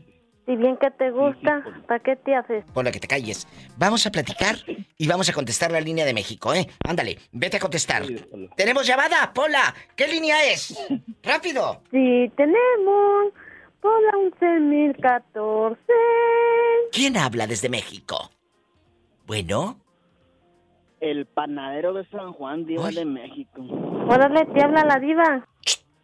Si bien que te gusta, ¿para qué te haces? Pola, que te calles. Vamos a platicar y vamos a contestar la línea de México, ¿eh? Ándale, vete a contestar. ¿Tenemos llamada? Pola, ¿qué línea es? ¡Rápido! Sí, tenemos por la 11.014. ¿Quién habla desde México? Bueno, El panadero de San Juan, Diva de México. Órale, te habla la diva.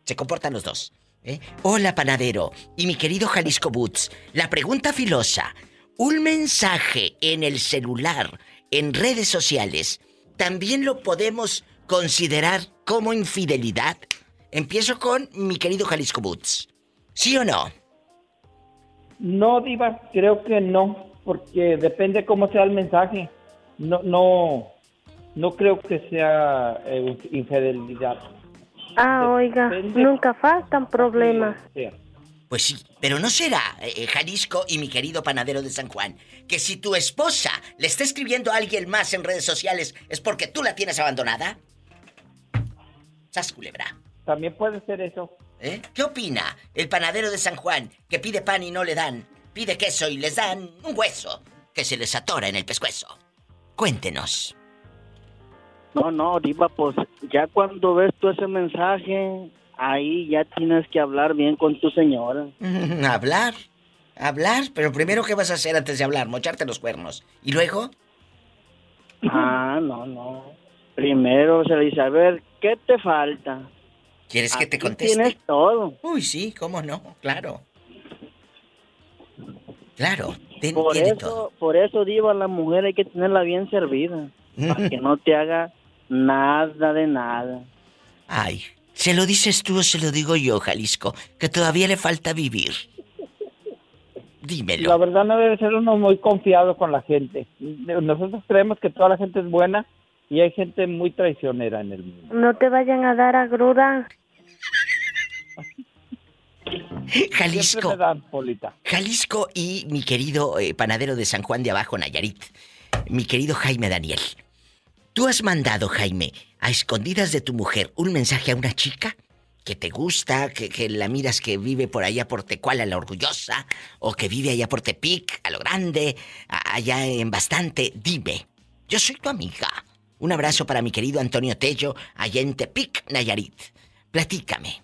se comportan los dos. ¿Eh? Hola, panadero. Y mi querido Jalisco Boots, la pregunta filosa. ¿Un mensaje en el celular, en redes sociales, también lo podemos considerar como infidelidad? Empiezo con mi querido Jalisco Boots. ¿Sí o no? No, Diva, creo que no, porque depende cómo sea el mensaje. No, no, no creo que sea eh, infidelidad. Ah, oiga, nunca faltan problemas. Pues sí, pero no será, eh, Jalisco y mi querido panadero de San Juan, que si tu esposa le está escribiendo a alguien más en redes sociales es porque tú la tienes abandonada. Sas culebra. También puede ser eso. ¿Eh? ¿Qué opina el panadero de San Juan que pide pan y no le dan? Pide queso y les dan un hueso que se les atora en el pescuezo. Cuéntenos. No, no, Diva, pues ya cuando ves tú ese mensaje, ahí ya tienes que hablar bien con tu señora. Mm, ¿Hablar? ¿Hablar? Pero primero, ¿qué vas a hacer antes de hablar? Mocharte los cuernos. ¿Y luego? Ah, no, no. Primero se le dice, a ver, ¿qué te falta? ¿Quieres que te conteste? Tienes todo. Uy, sí, ¿cómo no? Claro. Claro, ten- Por tiene eso, todo. por eso, Diva, la mujer hay que tenerla bien servida. Para que no te haga nada de nada. Ay, ¿se lo dices tú o se lo digo yo, Jalisco? Que todavía le falta vivir. Dímelo. La verdad no debe ser uno muy confiado con la gente. Nosotros creemos que toda la gente es buena y hay gente muy traicionera en el mundo. No te vayan a dar agruda. Jalisco. Siempre me dan, Polita. Jalisco y mi querido eh, panadero de San Juan de Abajo, Nayarit, mi querido Jaime Daniel. ¿Tú has mandado, Jaime, a escondidas de tu mujer un mensaje a una chica que te gusta, que, que la miras que vive por allá por Tecuala, la orgullosa, o que vive allá por Tepic, a lo grande, allá en bastante? Dime, yo soy tu amiga. Un abrazo para mi querido Antonio Tello, allá en Tepic, Nayarit. Platícame.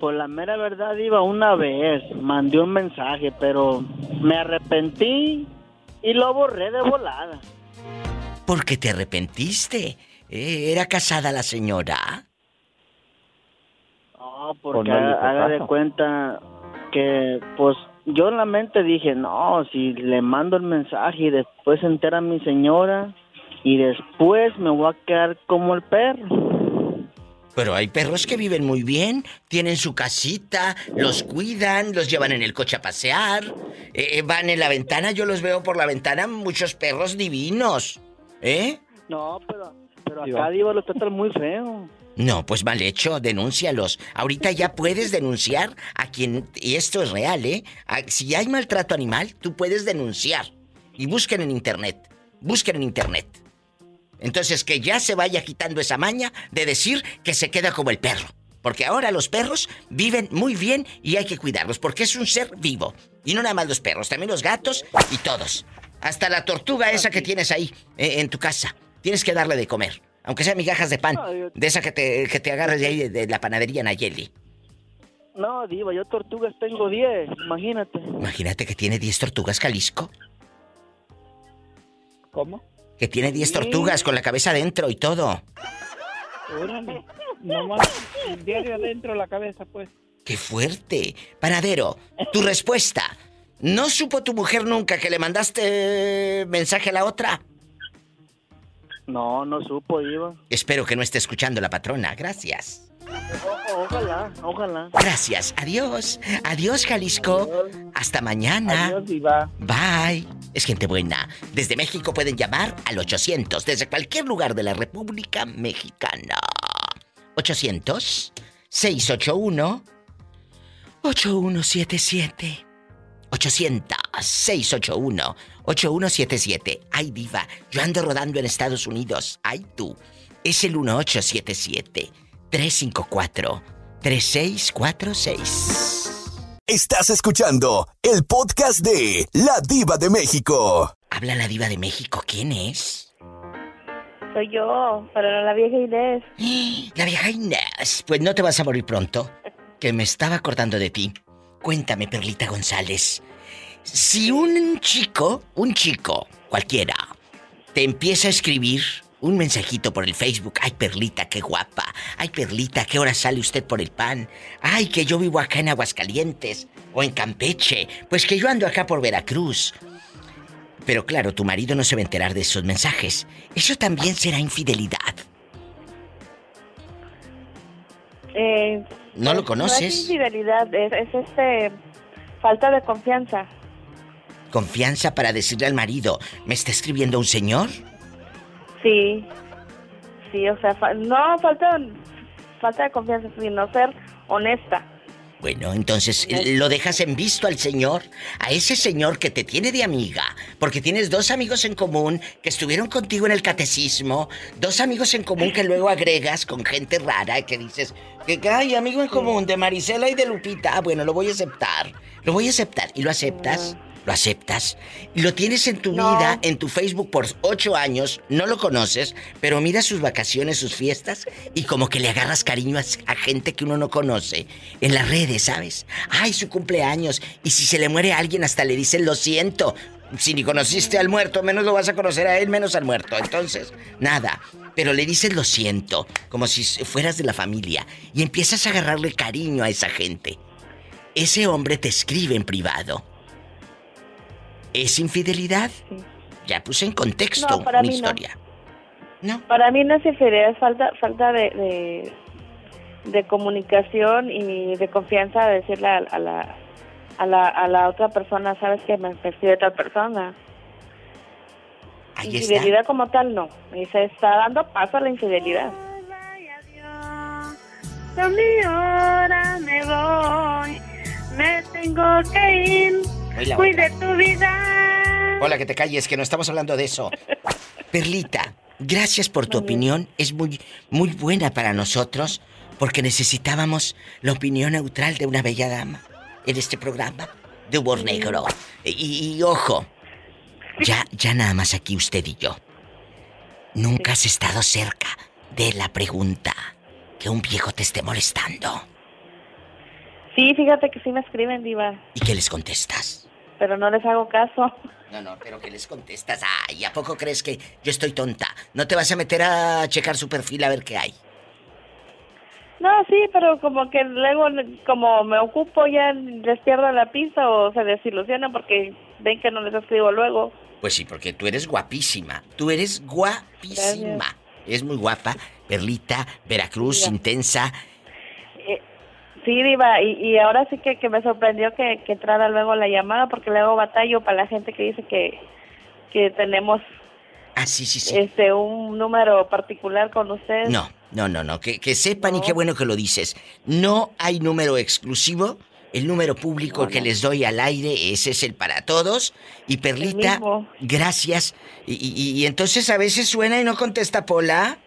Por la mera verdad, Diva, una vez mandé un mensaje, pero me arrepentí y lo borré de volada. ¿Por qué te arrepentiste? Eh, ¿Era casada la señora? No, porque no le hizo haga, de cuenta que, pues, yo en la mente dije, no, si le mando el mensaje y después se entera mi señora y después me voy a quedar como el perro. Pero hay perros que viven muy bien, tienen su casita, los cuidan, los llevan en el coche a pasear, eh, eh, van en la ventana, yo los veo por la ventana, muchos perros divinos. ¿Eh? No, pero, pero acá, Diva, lo tratan muy feo. No, pues mal hecho, denúncialos. Ahorita ya puedes denunciar a quien, y esto es real, ¿eh? A- si hay maltrato animal, tú puedes denunciar. Y busquen en internet, busquen en internet. Entonces que ya se vaya quitando esa maña de decir que se queda como el perro. Porque ahora los perros viven muy bien y hay que cuidarlos, porque es un ser vivo. Y no nada más los perros, también los gatos y todos. Hasta la tortuga esa que tienes ahí, eh, en tu casa. Tienes que darle de comer. Aunque sea migajas de pan. De esa que te, que te agarras de ahí, de, de la panadería Nayeli. No, Diva, yo tortugas tengo 10, imagínate. Imagínate que tiene 10 tortugas Jalisco. ¿Cómo? Que tiene 10 tortugas con la cabeza adentro y todo. Órale, nomás diario adentro de la cabeza, pues. ¡Qué fuerte! Panadero, tu respuesta. ¿No supo tu mujer nunca que le mandaste mensaje a la otra? No, no supo, Diva. Espero que no esté escuchando la patrona. Gracias. O- ojalá, ojalá. Gracias. Adiós. Adiós, Jalisco. Hasta mañana. Adiós, Diva. Bye. Es gente buena. Desde México pueden llamar al 800, desde cualquier lugar de la República Mexicana. 800 681 8177. 800 681 8177. Ay, diva, yo ando rodando en Estados Unidos. Ay, tú. Es el 1877 354 3646. Estás escuchando el podcast de La Diva de México. Habla la diva de México. ¿Quién es? Soy yo, pero la vieja Inés. La vieja Inés. Pues no te vas a morir pronto. Que me estaba acordando de ti. Cuéntame, Perlita González. Si un chico, un chico, cualquiera, te empieza a escribir un mensajito por el Facebook. Ay, Perlita, qué guapa. Ay, Perlita, ¿qué hora sale usted por el pan? Ay, que yo vivo acá en Aguascalientes o en Campeche. Pues que yo ando acá por Veracruz. Pero claro, tu marido no se va a enterar de esos mensajes. Eso también será infidelidad. Eh, ¿No lo No es conoces? infidelidad, es, es este falta de confianza. Confianza para decirle al marido, ¿me está escribiendo un señor? Sí, sí, o sea, fa- no falta falta de confianza, sino ser honesta. Bueno, entonces lo dejas en visto al señor, a ese señor que te tiene de amiga, porque tienes dos amigos en común que estuvieron contigo en el catecismo, dos amigos en común que luego agregas con gente rara que dices, que hay amigo en común de Marisela y de Lupita, ah, bueno, lo voy a aceptar, lo voy a aceptar, y lo aceptas. Lo aceptas. Lo tienes en tu vida, en tu Facebook por ocho años, no lo conoces, pero mira sus vacaciones, sus fiestas, y como que le agarras cariño a, a gente que uno no conoce. En las redes, ¿sabes? Ay, su cumpleaños. Y si se le muere a alguien, hasta le dicen lo siento. Si ni conociste al muerto, menos lo vas a conocer a él, menos al muerto. Entonces, nada. Pero le dices lo siento, como si fueras de la familia. Y empiezas a agarrarle cariño a esa gente. Ese hombre te escribe en privado. ¿Es infidelidad? Ya puse en contexto No, para una mí no. historia. Para mí no es infidelidad, es falta, falta de, de, de comunicación y de confianza de decirle a, a la, a, la, a la otra persona, sabes que me percibe tal persona. Ahí está. infidelidad como tal no, y se está dando paso a la infidelidad. Son mi hora, me voy. Me tengo que ir. Hoy Cuide tu vida. Hola, que te calles, que no estamos hablando de eso. Perlita, gracias por tu opinión. Es muy, muy buena para nosotros porque necesitábamos la opinión neutral de una bella dama en este programa de humor negro. Y, y ojo, ya, ya nada más aquí usted y yo. Nunca has estado cerca de la pregunta que un viejo te esté molestando. Sí, fíjate que sí me escriben, Diva, ¿Y qué les contestas? Pero no les hago caso. No, no, pero que les contestas. Ay, ¿a poco crees que yo estoy tonta? ¿No te vas a meter a checar su perfil a ver qué hay? No, sí, pero como que luego, como me ocupo, ya les pierdo la pista o se desilusionan porque ven que no les escribo luego. Pues sí, porque tú eres guapísima. Tú eres guapísima. Es muy guapa. Perlita, Veracruz, Mira. intensa. Sí, Diva, y, y ahora sí que, que me sorprendió que, que entrara luego la llamada porque luego batallo para la gente que dice que, que tenemos Ah, sí, sí, sí. este un número particular con ustedes. No, no, no, no. Que, que sepan y qué bueno que lo dices. No hay número exclusivo. El número público que les doy al aire, ese es el para todos. Y Perlita, gracias. Y, y- y entonces a veces suena y no contesta Pola.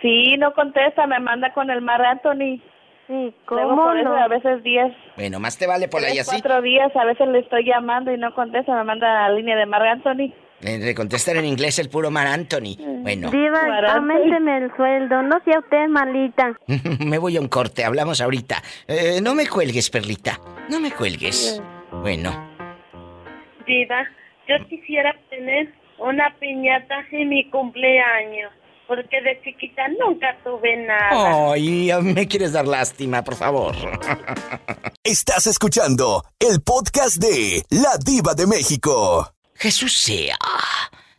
Sí, no contesta, me manda con el Mar Anthony. Sí, Luego ¿cómo por eso no? a veces 10, Bueno, más te vale y tres, así. cuatro días, a veces le estoy llamando y no contesta, me manda a la línea de Mar Anthony. Eh, Le contestan en inglés el puro Mar Anthony. Bueno, Diva, aumenteme el sueldo. No sea usted malita. me voy a un corte, hablamos ahorita. Eh, no me cuelgues, Perlita. No me cuelgues. Bueno, Diva, yo quisiera tener una piñata en mi cumpleaños. Porque de chiquita nunca tuve nada. Ay, me quieres dar lástima, por favor. Estás escuchando el podcast de La Diva de México. Jesús sea.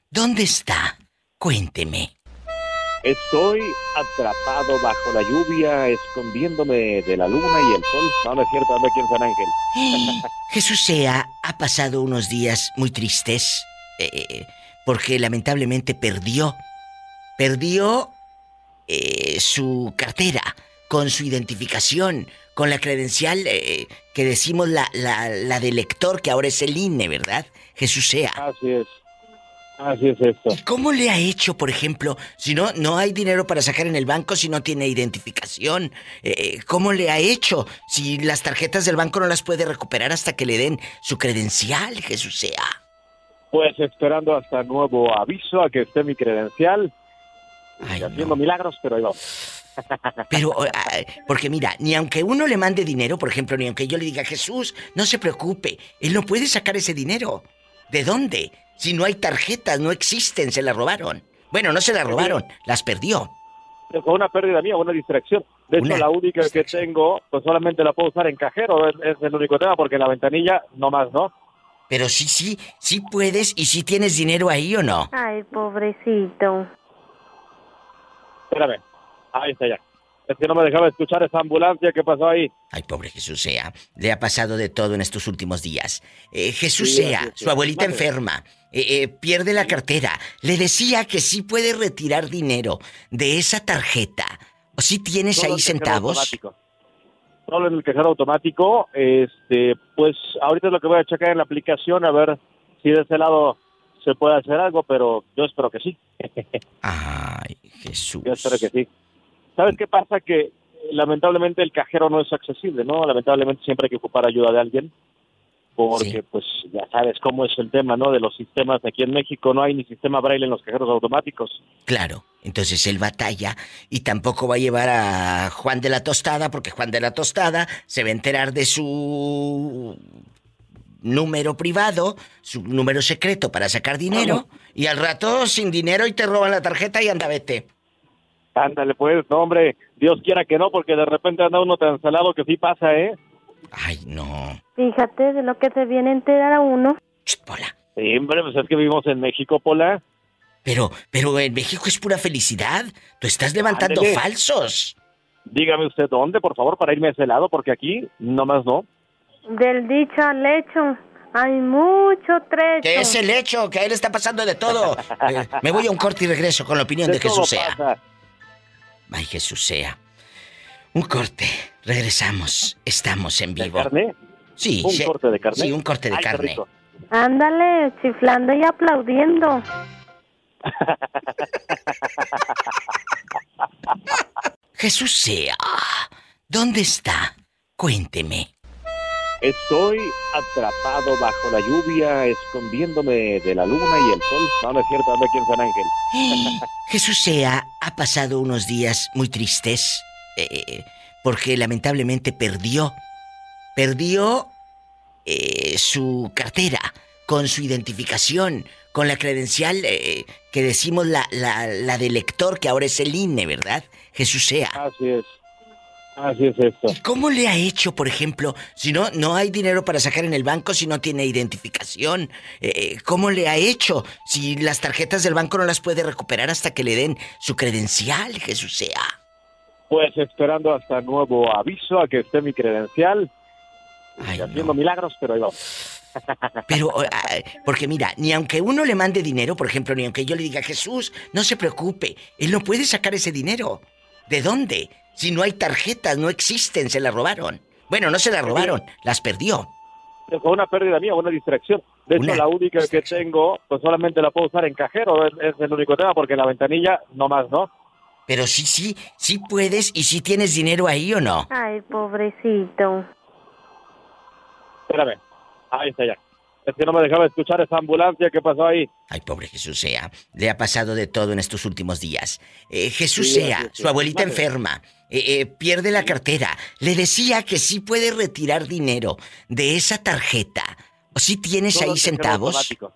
¿Dónde está? Cuénteme. Estoy atrapado bajo la lluvia, escondiéndome de la luna y el sol. No, no es cierto, ando aquí en San Ángel. Jesús sea ha pasado unos días muy tristes eh, porque lamentablemente perdió, perdió eh, su cartera con su identificación, con la credencial eh, que decimos la, la, la del lector, que ahora es el INE, ¿verdad? Jesús sea. Así es. Así es esto. ¿Y cómo le ha hecho, por ejemplo, si no, no hay dinero para sacar en el banco si no tiene identificación? Eh, ¿Cómo le ha hecho si las tarjetas del banco no las puede recuperar hasta que le den su credencial, Jesús sea? Pues esperando hasta nuevo aviso a que esté mi credencial. Y haciendo milagros, pero ahí vamos. Pero, porque mira, ni aunque uno le mande dinero, por ejemplo, ni aunque yo le diga, Jesús, no se preocupe, él no puede sacar ese dinero. ¿De dónde? Si no hay tarjetas, no existen, se las robaron. Bueno, no se las robaron, las perdió. Fue una pérdida mía, una distracción. De hecho, la única que tengo, pues solamente la puedo usar en cajero, es, es el único tema, porque en la ventanilla no más, ¿no? Pero sí, sí, sí puedes y sí tienes dinero ahí o no. Ay, pobrecito. Espérame, ahí está ya. Es que no me dejaba escuchar esa ambulancia que pasó ahí. Ay, pobre Jesús sea. Le ha pasado de todo en estos últimos días. Eh, Jesús Sí, sea, su abuelita madre. enferma, eh, eh, pierde la cartera. Le decía que sí puede retirar dinero de esa tarjeta. ¿O sí tienes Solo ahí centavos? automático. Solo en el cajero automático. Este, pues ahorita es lo que voy a checar en la aplicación a ver si de ese lado se puede hacer algo, pero yo espero que sí. Ay, Jesús. Yo espero que sí. ¿Sabes qué pasa? Que eh, lamentablemente el cajero no es accesible, ¿no? Lamentablemente siempre hay que ocupar ayuda de alguien. Porque, pues, ya sabes cómo es el tema, ¿no? De los sistemas aquí en México. No hay ni sistema braille en los cajeros automáticos. Claro, entonces él batalla y tampoco va a llevar a Juan de la Tostada porque Juan de la Tostada se va a enterar de su número privado, su número secreto para sacar dinero y al rato sin dinero y te roban la tarjeta y anda vete. Ándale, pues, no, hombre, Dios quiera que no, porque de repente anda uno tan salado que sí pasa, ¿eh? Ay, no. Fíjate de lo que se viene a enterar a uno. Sí, hombre, pues es que vivimos en México, Pola. Pero, pero en México es pura felicidad. Tú estás levantando falsos. Dígame usted dónde, por favor, para irme a ese lado, porque aquí nomás no. Del dicho al hecho hay mucho trecho. Que es el hecho, que a él está pasando de todo. Eh, me voy a un corte y regreso con la opinión de, De Jesús sea. pasa. Ay, Jesús sea. Un corte. Regresamos. Estamos en vivo. carne? Sí. ¿Un sí. corte de carne? Sí, un corte de Ay, carne. Ándale, chiflando y aplaudiendo. Jesús sea. ¿Dónde está? Cuénteme. Estoy atrapado bajo la lluvia, escondiéndome de la luna y el sol. No, no es cierto, ando aquí en San Ángel. Jesús sea ha pasado unos días muy tristes eh, porque lamentablemente perdió, perdió eh, su cartera con su identificación, con la credencial eh, que decimos la, la, la del lector, que ahora es el INE, ¿verdad? Jesús sea. Así es. Así es esto. ¿Cómo le ha hecho, por ejemplo, si no, no hay dinero para sacar en el banco si no tiene identificación? Eh, ¿Cómo le ha hecho si las tarjetas del banco no las puede recuperar hasta que le den su credencial, Jesús sea? Pues esperando hasta nuevo aviso a que esté mi credencial. haciendo milagros, pero ahí vamos. Pero, porque mira, ni aunque uno le mande dinero, por ejemplo, ni aunque yo le diga, Jesús, no se preocupe, él no puede sacar ese dinero. ¿De dónde? Si no hay tarjetas, no existen, se las robaron. Bueno, no se las robaron, las perdió. Fue una pérdida mía, una distracción. De hecho, Una la única que tengo, pues solamente la puedo usar en cajero, es, es el único tema, porque en la ventanilla no más, ¿no? Pero sí, sí, sí puedes y sí tienes dinero ahí o no. Ay, pobrecito. Espérame, ahí está ya. Es que no me dejaba escuchar esa ambulancia que pasó ahí. Ay, pobre Jesús sea. Le ha pasado de todo en estos últimos días. Eh, Jesús Sí, sea, así es, su abuelita madre. enferma, eh, eh, pierde la cartera. Le decía que sí puede retirar dinero de esa tarjeta. ¿O sí tienes Solo ahí centavos? automático.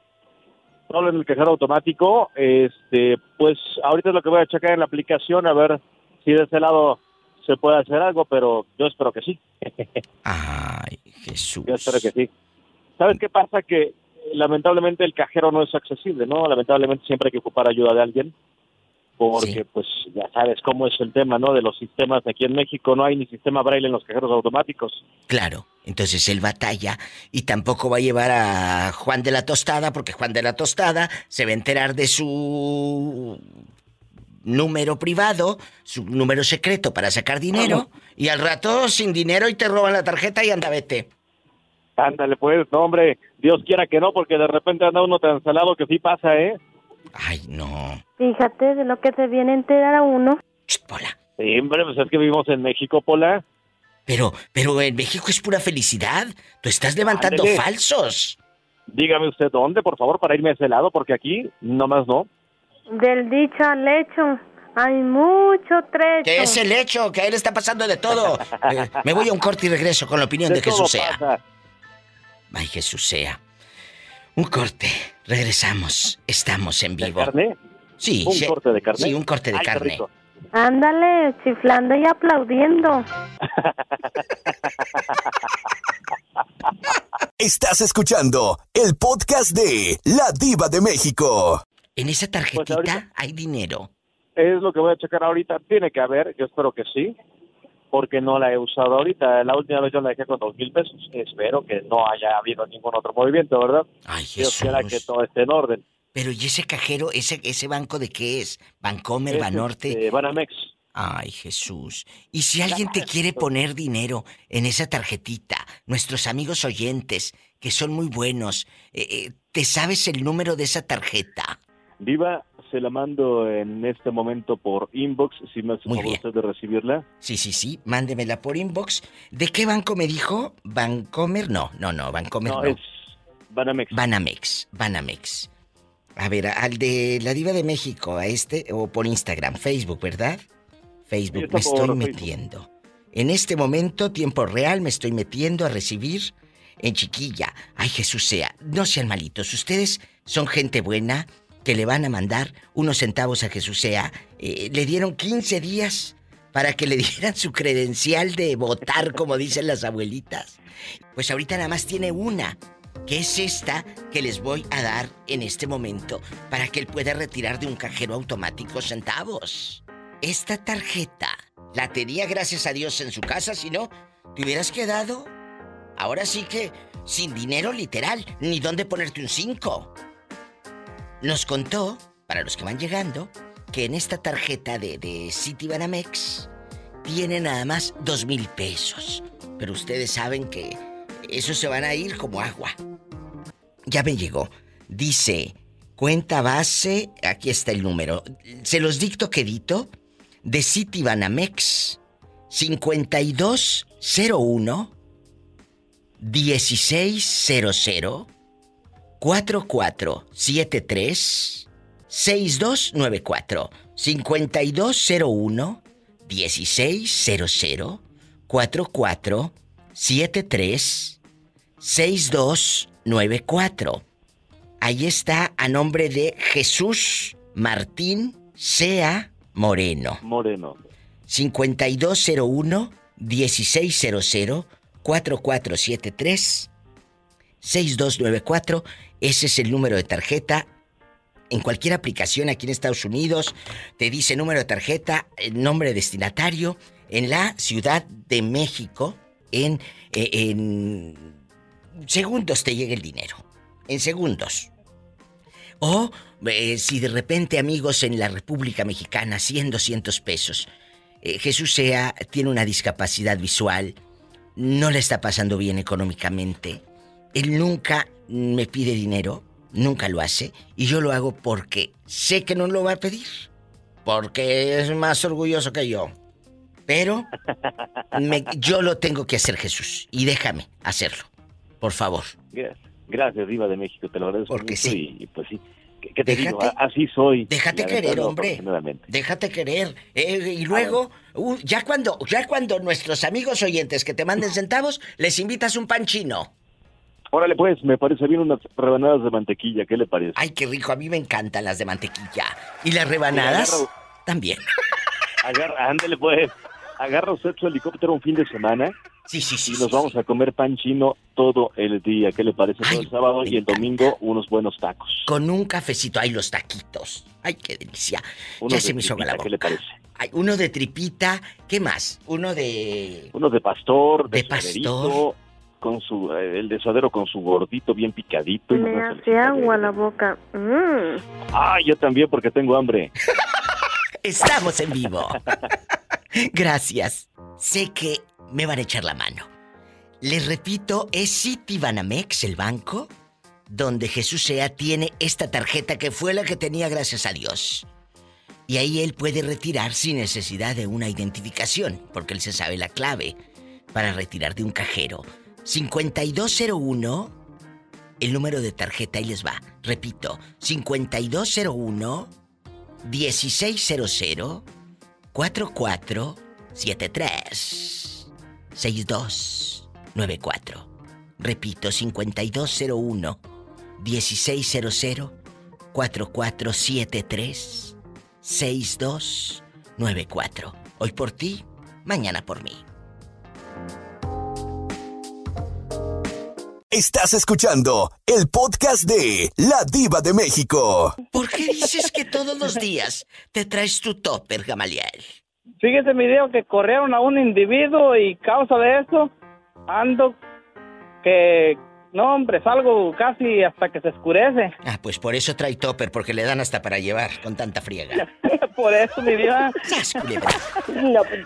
solo en el cajero automático. Este, pues ahorita es lo que voy a checar en la aplicación a ver si de ese lado se puede hacer algo, pero yo espero que sí. Ay, Jesús. Yo espero que sí. ¿Sabes qué pasa? Que eh, lamentablemente el cajero no es accesible, ¿no? Lamentablemente siempre hay que ocupar ayuda de alguien. Porque, pues, ya sabes cómo es el tema, ¿no? De los sistemas aquí en México. No hay ni sistema braille en los cajeros automáticos. Claro, entonces él batalla y tampoco va a llevar a Juan de la Tostada porque Juan de la Tostada se va a enterar de su número privado, su número secreto para sacar dinero y al rato sin dinero y te roban la tarjeta y anda vete. Ándale, pues, no, hombre. Dios quiera que no, porque de repente anda uno tan salado que sí pasa, ¿eh? Ay, no. Fíjate de lo que se viene a enterar a uno. Sí, hombre, pues es que vivimos en México, Pola. Pero, pero en México es pura felicidad. Tú estás levantando falsos. Dígame usted dónde, por favor, para irme a ese lado, porque aquí nomás no. Del dicho al hecho hay mucho trecho. Que es el hecho, que a él está pasando de todo. Eh, Me voy a un corte y regreso con la opinión de, De Jesús sea. pasa. Ay, Jesús sea. Un corte. Regresamos. Estamos en vivo. carne? Sí. ¿Un sí. corte de carne? Sí, un corte de Ay, carne. Ándale, chiflando y aplaudiendo. Estás escuchando el podcast de La Diva de México. En esa tarjetita hay dinero. Es lo que voy a checar ahorita. Tiene que haber, yo espero que sí, porque no la he usado ahorita. La última vez yo la dejé con dos mil pesos. Espero que no haya habido ningún otro movimiento, ¿verdad? Ay, Dios quiera que todo esté en orden. Pero ¿y ese cajero, ese, ese banco de qué es? ¿Bancomer, Es, Banorte? este, Banamex. Ay, Jesús. ¿Y si alguien te quiere poner dinero en esa tarjetita? Nuestros amigos oyentes, que son muy buenos, eh, eh, ¿te sabes el número de esa tarjeta? Viva, se la mando en este momento por inbox, si me hace favor usted de recibirla. Sí, sí, sí, mándemela por inbox. ¿De qué banco me dijo? ¿Bancomer? No, no, no, Bancomer no. No, es Banamex. Banamex, Banamex. A ver, al de la Diva de México, a este, o por Instagram, Facebook, ¿verdad? Facebook, me estoy Facebook. metiendo. En este momento, tiempo real, me estoy metiendo a recibir en chiquilla. Ay, Jesús sea, no sean malitos. Ustedes son gente buena que le van a mandar unos centavos a Jesús sea. Eh, le dieron 15 días para que le dieran su credencial de votar, como dicen las abuelitas. Pues ahorita nada más tiene una, que es esta que les voy a dar en este momento para que él pueda retirar de un cajero automático centavos. Esta tarjeta la tenía gracias a Dios en su casa, si no, te hubieras quedado. Ahora sí que sin dinero literal, ni dónde ponerte un 5. Nos contó, para los que van llegando, que en esta tarjeta de, de City Banamex tiene nada más dos mil pesos. Pero ustedes saben que esos se van a ir como agua. Ya me llegó. Dice, cuenta base, aquí está el número. Se los dicto quedito de City Banamex 5201 1600 4473 6294 5201 1600 4473 6294 Ahí está a nombre de Jesús Martín Sea Moreno. Moreno. 5201 1600 4473 6294. Ese es el número de tarjeta. En cualquier aplicación aquí en Estados Unidos te dice número de tarjeta, nombre de destinatario en la Ciudad de México. En, eh, en segundos te llega el dinero. En segundos. O eh, si de repente amigos en la República Mexicana, 100, 200 pesos. Eh, Jesús sea, tiene una discapacidad visual, no le está pasando bien económicamente. Él nunca me pide dinero, nunca lo hace, y yo lo hago porque sé que no lo va a pedir, porque es más orgulloso que yo. Pero me- yo lo tengo que hacer, Jesús, y déjame hacerlo, por favor. Gracias, Diva de México, te lo agradezco Porque mucho sí. y, pues sí. ¿Qué, te digo? Déjate- A- Así soy. Déjate querer, hombre. Déjate querer. Eh, y luego, uh, ya cuando, ya cuando nuestros amigos oyentes que te manden centavos, les invitas un pan chino. Órale, pues, me parece bien unas rebanadas de mantequilla. ¿Qué le parece? Ay, qué rico, a mí me encantan las de mantequilla. ¿Y las rebanadas? Agarra- También. Agarra, ándale, pues. Agarra usted su helicóptero un fin de semana. Sí, sí, sí. Y nos vamos a comer pan chino todo el día. ¿Qué le parece? Todo el sábado y el domingo unos buenos tacos. Con un cafecito. Ay, los taquitos. Ay, qué delicia. Ya de se me hizo la tripita, ¿Qué le boca. parece? Ay, uno de tripita. ¿Qué más? Uno de... Unos de pastor, de, De pastor. Con su, eh, el de suadero con su gordito bien picadito. y Me hace agua la boca. Mm. Ah, yo también porque tengo hambre. Estamos en vivo. Gracias. Sé que me van a echar la mano. Les repito, es Citibanamex el banco donde Jesús Sea tiene esta tarjeta que fue la que tenía gracias a Dios. Y ahí él puede retirar sin necesidad de una identificación, porque él se sabe la clave para retirar de un cajero. 5201, el número de tarjeta, ahí les va. Repito, 5201 1600 4473 6294. Repito, 5201 1600 4473 6294. Hoy por ti, mañana por mí. Estás escuchando el podcast de La Diva de México. ¿Por qué dices que todos los días te traes tu topper, Gamaliel? Fíjese mi video que corrieron a un individuo y causa de eso ando que no hombre salgo casi hasta que se oscurece. Ah, pues por eso trae topper, porque le dan hasta para llevar con tanta friega. Por eso mi vida. No, pues,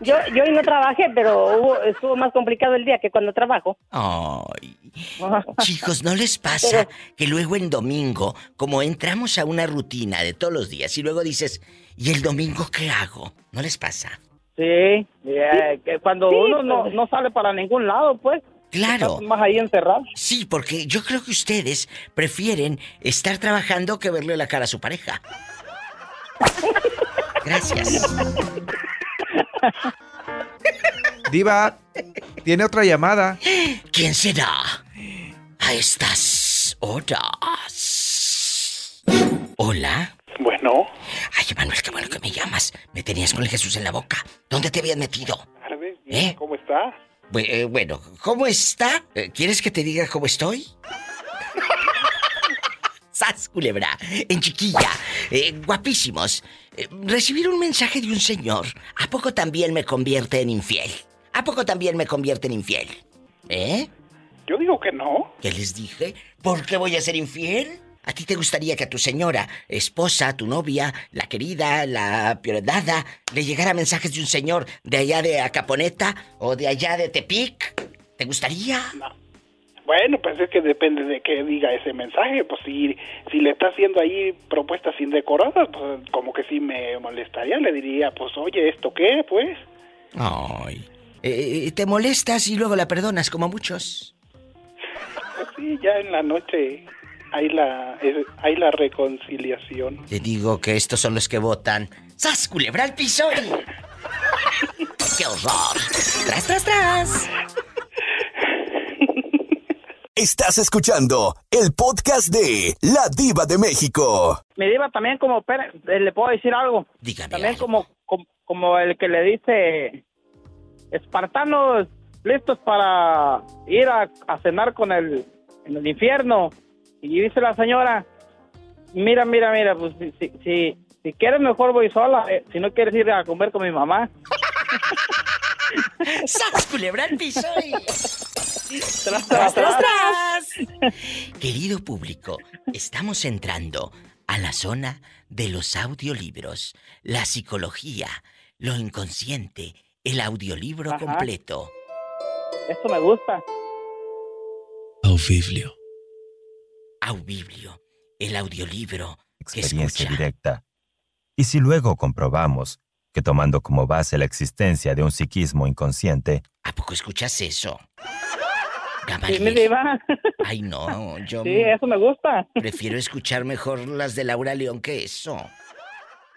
yo, yo hoy no trabajé, pero hubo- estuvo más complicado el día que cuando trabajo. Ay, chicos, ¿no les pasa que luego en domingo, como entramos a una rutina de todos los días y luego dices, ¿y el domingo qué hago? ¿No les pasa? Sí, eh, que cuando Sí, uno no, pues. no sale para ningún lado, pues. Claro. Estás más ahí encerrado. Sí, porque yo creo que ustedes prefieren estar trabajando que verle la cara a su pareja. Gracias. Diva, tiene otra llamada. ¿Quién será? A estas horas. Hola. Bueno. Ay, Manuel, qué bueno que me llamas. Me tenías con el Jesús en la boca. ¿Dónde te habías metido? ¿Eh? ¿Cómo está? Eh, bueno, ¿cómo está? Eh, ¿Quieres que te diga cómo estoy? ¡Sas, culebra! En chiquilla. Eh, guapísimos. Recibir un mensaje de un señor, ¿a poco también me convierte en infiel? ¿A poco también me convierte en infiel? ¿Eh? Yo digo que no. ¿Qué les dije? ¿Por qué voy a ser infiel? ¿A ti te gustaría que a tu señora, esposa, tu novia, la querida, la piordada, le llegara mensajes de un señor de allá de Acaponeta o de allá de Tepic? ¿Te gustaría? Bueno, pues es que depende de qué diga ese mensaje. Pues si, si le está haciendo ahí propuestas indecoradas, pues como que sí me molestaría. Le diría, pues oye, ¿esto qué? Pues. Ay. Eh, ¿Te molestas y luego la perdonas como muchos? Pues sí, ya en la noche hay la, es- hay la reconciliación. Te digo que estos son los que votan. ¡Sas, culebra al piso! ¡Qué horror! ¡Tras, tras, tras! Estás escuchando el podcast de La Diva de México. Mi diva también como, pere- eh, le puedo decir algo. Dígame También como, como, como el que le dice, espartanos listos para ir a, a cenar con el, en el infierno. Y dice la señora, mira, mira, mira, pues si, si, si, si quieres mejor voy sola, eh, si no quieres ir a comer con mi mamá. ¡Sas, culebra piso! Tras, ¡Tras, tras! Querido público, estamos entrando a la zona de los audiolibros, la psicología, lo inconsciente, el audiolibro Ajá. completo. Eso me gusta. Auviblio. Aubiblio, el audiolibro experiencia escucha. directa. Y si luego comprobamos que tomando como base la existencia de un psiquismo inconsciente, ¿A poco escuchas eso? Sí. Ay, no, yo Sí, eso me gusta. prefiero escuchar mejor las de Laura León que eso.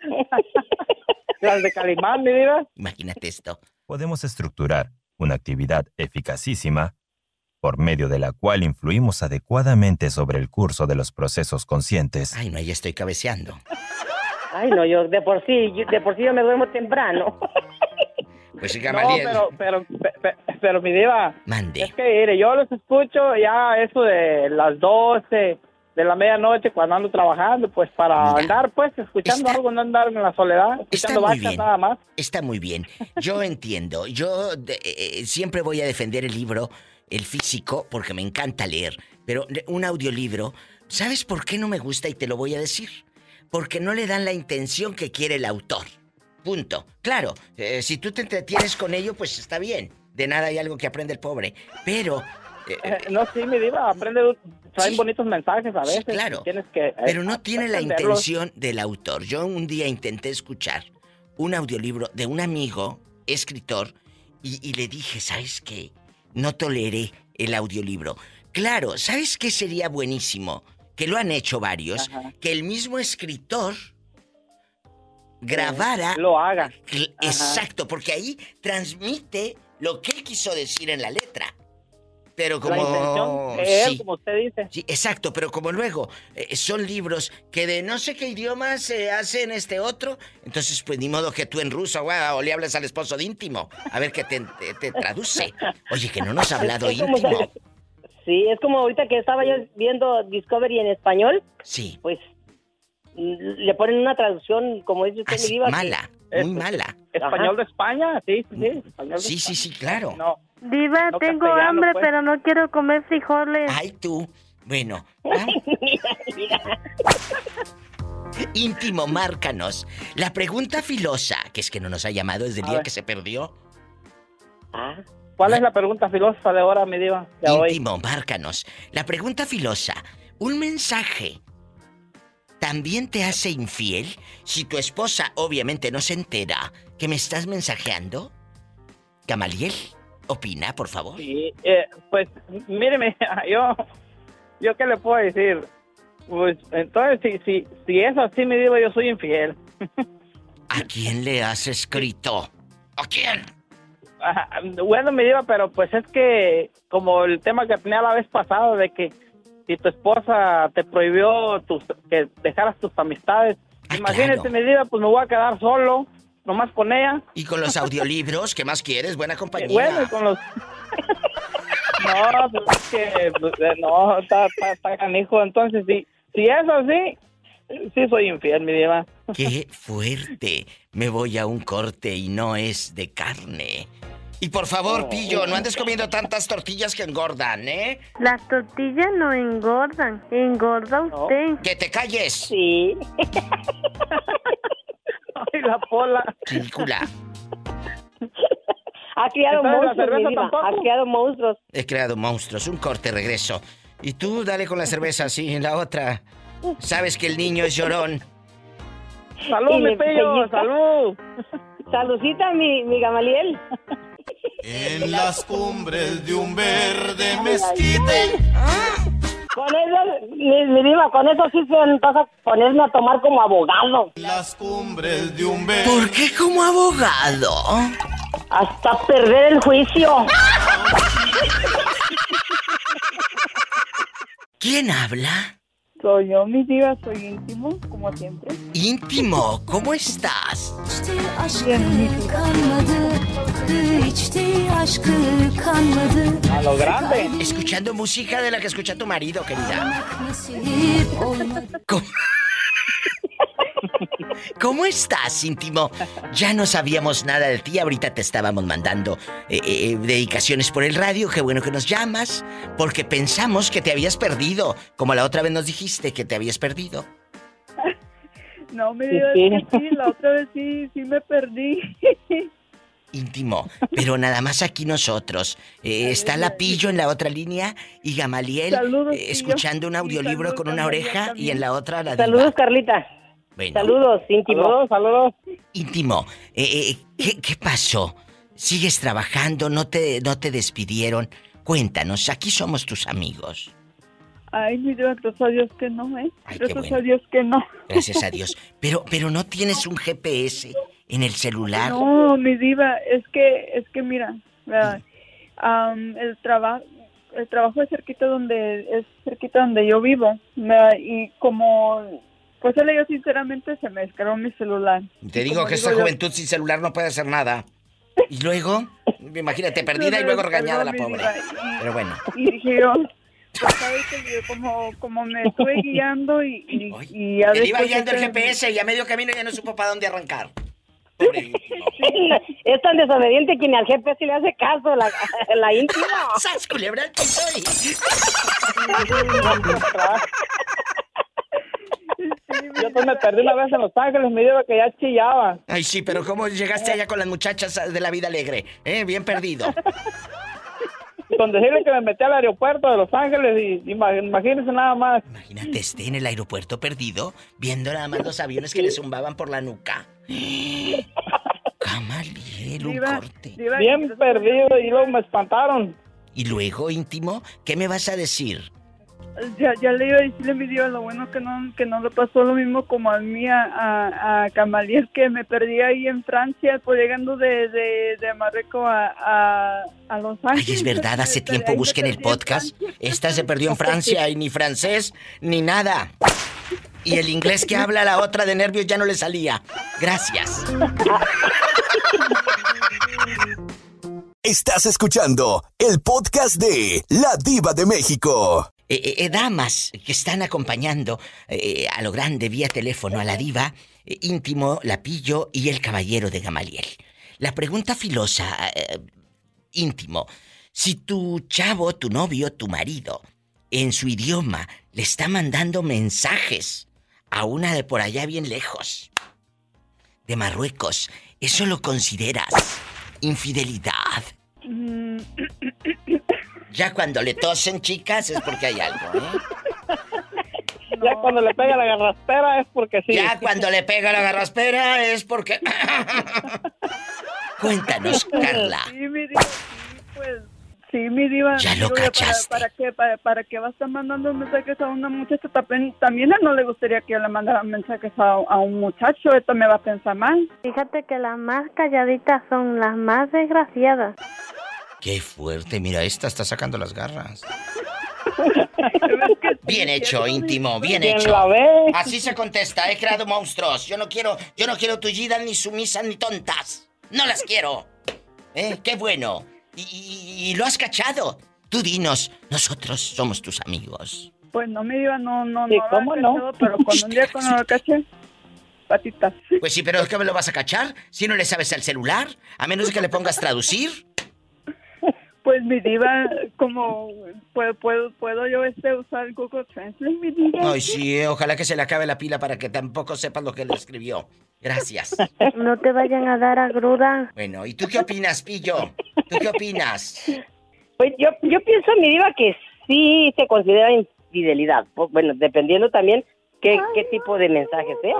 Las de Calimán, mi diva. Imagínate esto. podemos estructurar una actividad eficacísima por medio de la cual influimos adecuadamente sobre el curso de los procesos conscientes. Ay, no, ya estoy cabeceando. Ay, no, yo de por sí, yo- de por sí yo me duermo temprano. Pues No, Gamaliel, pero, pero, pe- pe- pero, mi diva, mande. es que mire, yo los escucho ya eso de las 12 de la medianoche cuando ando trabajando, pues para andar, pues, escuchando algo, no andar en la soledad, escuchando muy vacas bien. nada más. Está muy bien. Yo entiendo. Yo de- eh, siempre voy a defender el libro, el físico, porque me encanta leer. Pero un audiolibro, ¿sabes por qué no me gusta? Y te lo voy a decir. Porque no le dan la intención que quiere el autor. Punto. Claro, eh, si tú te entretienes con ello, pues está bien. De nada hay algo que aprende el pobre. Pero... eh, Eh, no, sí, mi diva, aprende, traen bonitos mensajes a veces. claro. Tienes que... eh, Pero no tiene la intención del autor. Yo un día intenté escuchar un audiolibro de un amigo, escritor, y, y le dije, ¿sabes qué? No toleré el audiolibro. Claro, ¿sabes qué sería buenísimo? Que lo han hecho varios, que el mismo escritor grabara... Lo haga. Exacto, porque ahí transmite lo que él quiso decir en la letra. Pero como... La intención de él, sí. como usted dice. Sí, exacto, pero como luego eh, son libros que de no sé qué idioma se hacen este otro, entonces pues ni modo que tú en ruso guau, o le hables al esposo de íntimo, a ver qué te, te- te traduce. Oye, que no nos ha hablado íntimo. Sí, es como ahorita que estaba yo viendo Discovery en español. Sí. Pues mm, le ponen una traducción, como dice usted, mi diva. que- Mala, muy mala. Español de España, sí, sí, sí. español de Sí, sí, sí, claro. No. Diva, No tengo hambre, pues. pero no quiero comer frijoles. Ay, tú. Bueno. Íntimo, márcanos. La pregunta filosa, que es que no nos ha llamado desde el día que se perdió. ¿Cuál es la pregunta filósofa de ahora, mi diva? De hoy. Íntimo, márcanos. La pregunta filosa. ¿Un mensaje también te hace infiel si tu esposa obviamente no se entera que me estás mensajeando? Gamaliel, opina, por favor. Sí, eh, pues, míreme, yo, yo qué le puedo decir. Pues, entonces, si, si, si es así, mi diva, yo soy infiel. ¿A quién le has escrito? ¿A quién? Bueno, mi diva, pero pues es que, como el tema que tenía la vez pasada, de que si tu esposa te prohibió tus, que dejaras tus amistades, imagínate, mi diva, pues me voy a quedar solo, nomás con ella. Y con los audiolibros, ¿qué más quieres? Buena compañía. Bueno, y con los... no, pues es que, pues, eh, no, está, está, está canijo. Entonces, si, si es así, sí soy infiel, mi diva. ¡Qué fuerte! Me voy a un corte y no es de carne. Y por favor, Pillo, no andes comiendo tantas tortillas que engordan, ¿eh? Las tortillas no engordan, engorda usted. ¡Que te calles! Sí. Ay, la pola. Ridícula. Ha ¿la monstruos, mi diva. Ha criado monstruos. He creado monstruos. Un corte, regreso. Y tú dale con la cerveza así, en la otra. Sabes que el niño es llorón. ¡Salud, Y mi pellizca. ¡Salud! Saludcita, mi, mi Gamaliel. En las cumbres de un verde mezquite. Con eso, mi, mi diva, con eso sí se vas a ponerme a tomar como abogado. Las cumbres de un verde. ¿Por qué como abogado? Hasta perder el juicio. ¿Quién habla? Soy yo, mi diva, soy íntimo, como siempre. Íntimo, ¿cómo estás? A lo grande. Escuchando música de la que escucha tu marido, querida. ¿Cómo, ¿Cómo estás, íntimo? Ya no sabíamos nada de ti, ahorita te estábamos mandando eh, eh, dedicaciones por el radio, qué bueno que nos llamas, porque pensamos que te habías perdido, como la otra vez nos dijiste que te habías perdido. No, mi diva, Sí. la otra vez sí, sí me perdí. Íntimo, pero nada más aquí nosotros. Eh, está Lapillo en la otra línea y Gamaliel Saludos, eh, escuchando un audiolibro saludos con una oreja y en la otra la diva. Saludos, Carlita. Bueno. Saludos, íntimo. Saludos, saludos. Íntimo, eh, eh, ¿qué, qué pasó? ¿Sigues trabajando? ¿No te, ¿No te despidieron? Cuéntanos, aquí somos tus amigos. Ay, mi diva, gracias a Dios que no, ¿eh? Ay, gracias bueno. a Dios que no. Gracias a Dios. Pero, pero no tienes un GPS en el celular. No, mi diva, es que, es que mira. Am, el trabajo, el trabajo es cerquita donde es cerquita donde yo vivo y como pues él yo sinceramente se me descargó mi celular. Te digo Como que esta yo- juventud sin celular no puede hacer nada. Y luego, imagínate, perdida y luego regañada la pobre. Pero bueno. Y dije yo, pues sabes que yo como, como me estuve guiando y, y, iba guiando el este- GPS y a medio camino ya no supo para dónde arrancar. Es tan desobediente que ni al GPS le hace caso la, la íntima. ¡Sas, culebra Yo pues me perdí una vez en Los Ángeles, me dijo que ya chillaba. Ay, sí, pero ¿cómo llegaste allá con las muchachas de la vida alegre? ¿Eh? Bien perdido. Con decirle que me metí al aeropuerto de Los Ángeles y ima- imagínense nada más. Imagínate, esté en el aeropuerto perdido, viendo nada más los aviones que le zumbaban por la nuca. Camaliel, un corte. Bien perdido y luego me espantaron. Y luego, íntimo, ¿qué me vas a decir? Ya, ya le iba a decirle a mi diva, lo bueno que no, que no le pasó lo mismo como a mí, a, a, a Camaliel, que me perdí ahí en Francia, pues llegando de, de, de Marruecos a, a, a Los Ay, Ángeles. es verdad, hace tiempo me busquen el en podcast. Esta se perdió en Francia y ni francés ni nada. Y el inglés que habla la otra de nervios ya no le salía. Gracias. Estás escuchando el podcast de La Diva de México. Eh, eh, eh, damas que están acompañando a lo grande vía teléfono a la diva, íntimo, la pillo y el caballero de Gamaliel. La pregunta filosa, íntimo, si tu chavo, tu novio, tu marido, en su idioma le está mandando mensajes a una de por allá bien lejos, de Marruecos, ¿eso lo consideras infidelidad? Ya cuando le tosen, chicas, es porque hay algo, ¿eh? Ya cuando le pega la garraspera es porque sí. Ya cuando le pega la garraspera es porque... Cuéntanos, Carla. Sí, mi diva, sí, pues, sí, mi diva. Ya lo Digo, ¿para- cachaste. ¿Para, qué? ¿Para, para qué va a estar mandando mensajes a una muchacha? También, también a él no le gustaría que yo le mandara mensajes a, a un muchacho. Esto me va a pensar mal. Fíjate que las más calladitas son las más desgraciadas. Qué fuerte, mira, esta está sacando las garras. Bien hecho, íntimo, bien ¿Quién hecho. Así se contesta, he creado monstruos. Yo no quiero, yo no quiero tullidas, ni sumisas, ni tontas. No las quiero. ¿Eh? Qué bueno. Y, y- y lo has cachado. Tú dinos, nosotros somos tus amigos. Pues no, mi diva, no, no, no. ¿cómo no? cachado, Pero cuando un día cuando lo caché, patitas. Pues sí, pero ¿qué me lo vas a cachar? Si no le sabes al celular, a menos de que le pongas traducir. Pues mi diva, como puedo, puedo, puedo yo este usar Google Translate, mi diva. Ay, sí, eh, ojalá que se le acabe la pila para que tampoco sepas lo que le escribió. Gracias. No te vayan a dar agruda. Bueno, ¿y tú qué opinas, Pillo? ¿Tú qué opinas? Pues yo, yo pienso, mi diva, que sí se considera infidelidad. Pues, Bueno, dependiendo también qué, qué tipo de mensaje sea.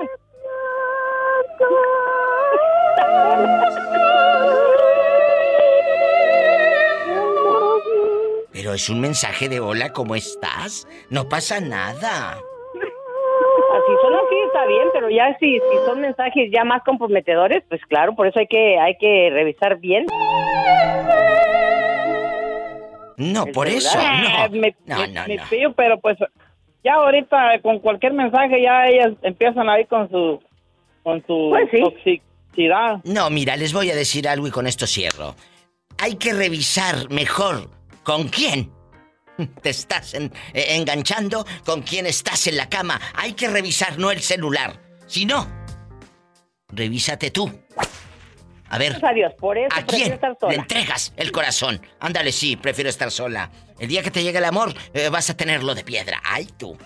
Pero es un mensaje de hola, ¿cómo estás? No pasa nada. Si son así está bien, pero ya si, si son mensajes ya más comprometedores, pues claro, por eso hay que hay que revisar bien. No, El por eso, celular. no. Me, No, me- no, me no. pillo, pero pues ya ahorita con cualquier mensaje ya ellas empiezan ahí con su con su Pues sí. toxicidad. No, mira, les voy a decir algo y con esto cierro. Hay que revisar mejor con quién te estás en- eh, enganchando, con quién estás en la cama. Hay que revisar, no el celular. Si no, revísate tú. A ver, Gracias a Dios, por eso ¿a prefiero quién estar le sola. entregas el corazón? Ándale, sí, prefiero estar sola. El día que te llegue el amor, eh, vas a tenerlo de piedra. Ay, tú.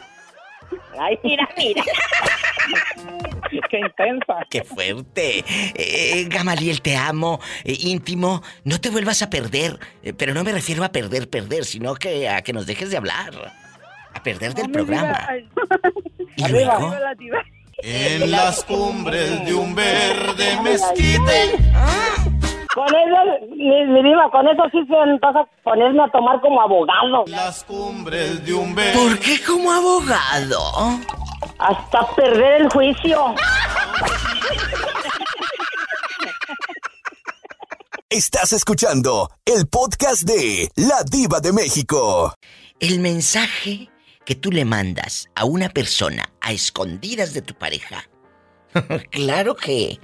Ay, mira, mira. Qué intensa. ¡Qué fuerte! Eh, Gamaliel, te amo, eh, íntimo. No te vuelvas a perder. Eh, pero no me refiero a perder, perder, sino que a que nos dejes de hablar. A perder del programa. ¿Y arriba, luego? En las cumbres de un verde mezquite. Con eso, mi, mi diva, con eso sí se vas a ponerme a tomar como abogado. Las cumbres de un verde. ¿Por qué como abogado? Hasta perder el juicio. Estás escuchando el podcast de La Diva de México. El mensaje que tú le mandas a una persona a escondidas de tu pareja. claro que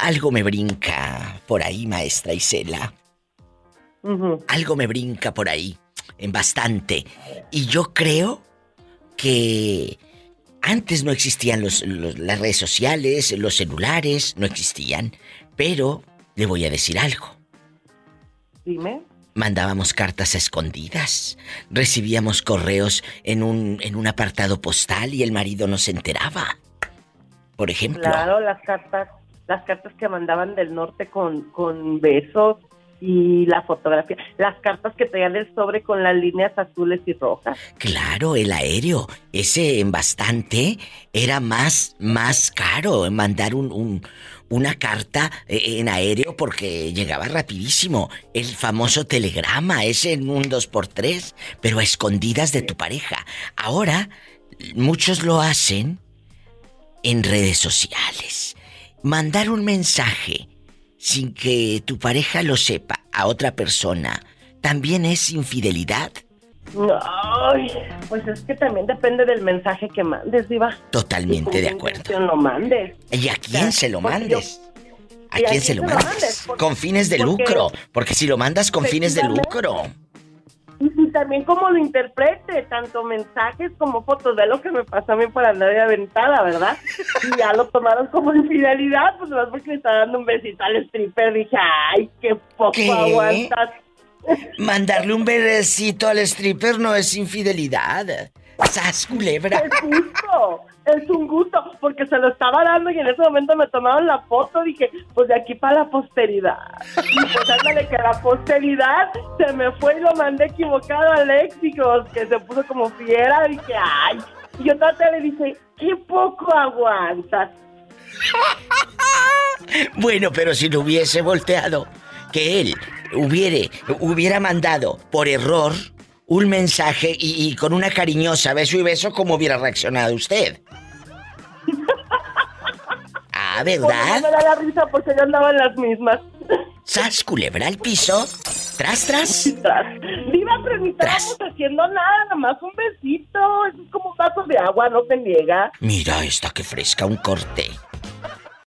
algo me brinca por ahí, maestra Isela. Algo me brinca por ahí, en bastante. Y yo creo que antes no existían los- los- las redes sociales, los celulares, no existían. Pero le voy a decir algo. Dime. Mandábamos cartas escondidas, recibíamos correos en un, en un apartado postal y el marido no se enteraba. Por ejemplo. Claro, las cartas, las cartas que mandaban del norte con, con besos y la fotografía, las cartas que traían el sobre con las líneas azules y rojas. Claro, el aéreo, ese en bastante era más, más caro mandar un, un- una carta eh, en aéreo porque llegaba rapidísimo. El famoso telegrama, ese en un 2x3, pero a escondidas de tu pareja. Ahora, muchos lo hacen en redes sociales. Mandar un mensaje sin que tu pareja lo sepa a otra persona también es infidelidad. Ay, pues es que también depende del mensaje que mandes, Diva. Totalmente de ¿Con qué acuerdo. intención lo mandes. ¿Y a quién se lo mandes? ¿A ¿Y quién se lo mandes? Con fines de porque- lucro. Porque si lo mandas con fines de lucro. Y y también cómo lo interprete, tanto mensajes como fotos. De lo que me pasó a mí por andar de aventada, ¿verdad? Y ya lo tomaron como infidelidad, pues más porque le estaba dando un besito al stripper. Dije, ay, qué poco ¿Qué? aguantas. Mandarle un besito al stripper no es infidelidad. ¡Sas, culebra! Es gusto, es un gusto, porque se lo estaba dando y en ese momento me tomaron la foto. Dije, pues de aquí para la posteridad. Y pues ándale que la posteridad se me fue y lo mandé equivocado al léxico, que se puso como fiera. Dije, ay. Y yo traté le dije, qué poco aguantas. Bueno, pero si lo hubiese volteado, que él hubiere, hubiera mandado por error un mensaje y, y con una cariñosa beso y beso, ¿cómo hubiera reaccionado usted? Ah, Pues no ¿verdad? me da la risa porque yo andaba en las mismas. ¿Sas culebra al piso? ¿Tras, tras? Diva, pero ni estábamos haciendo nada, nomás un besito. Eso es como un vaso de agua, no se niega. Mira esta que fresca un corte.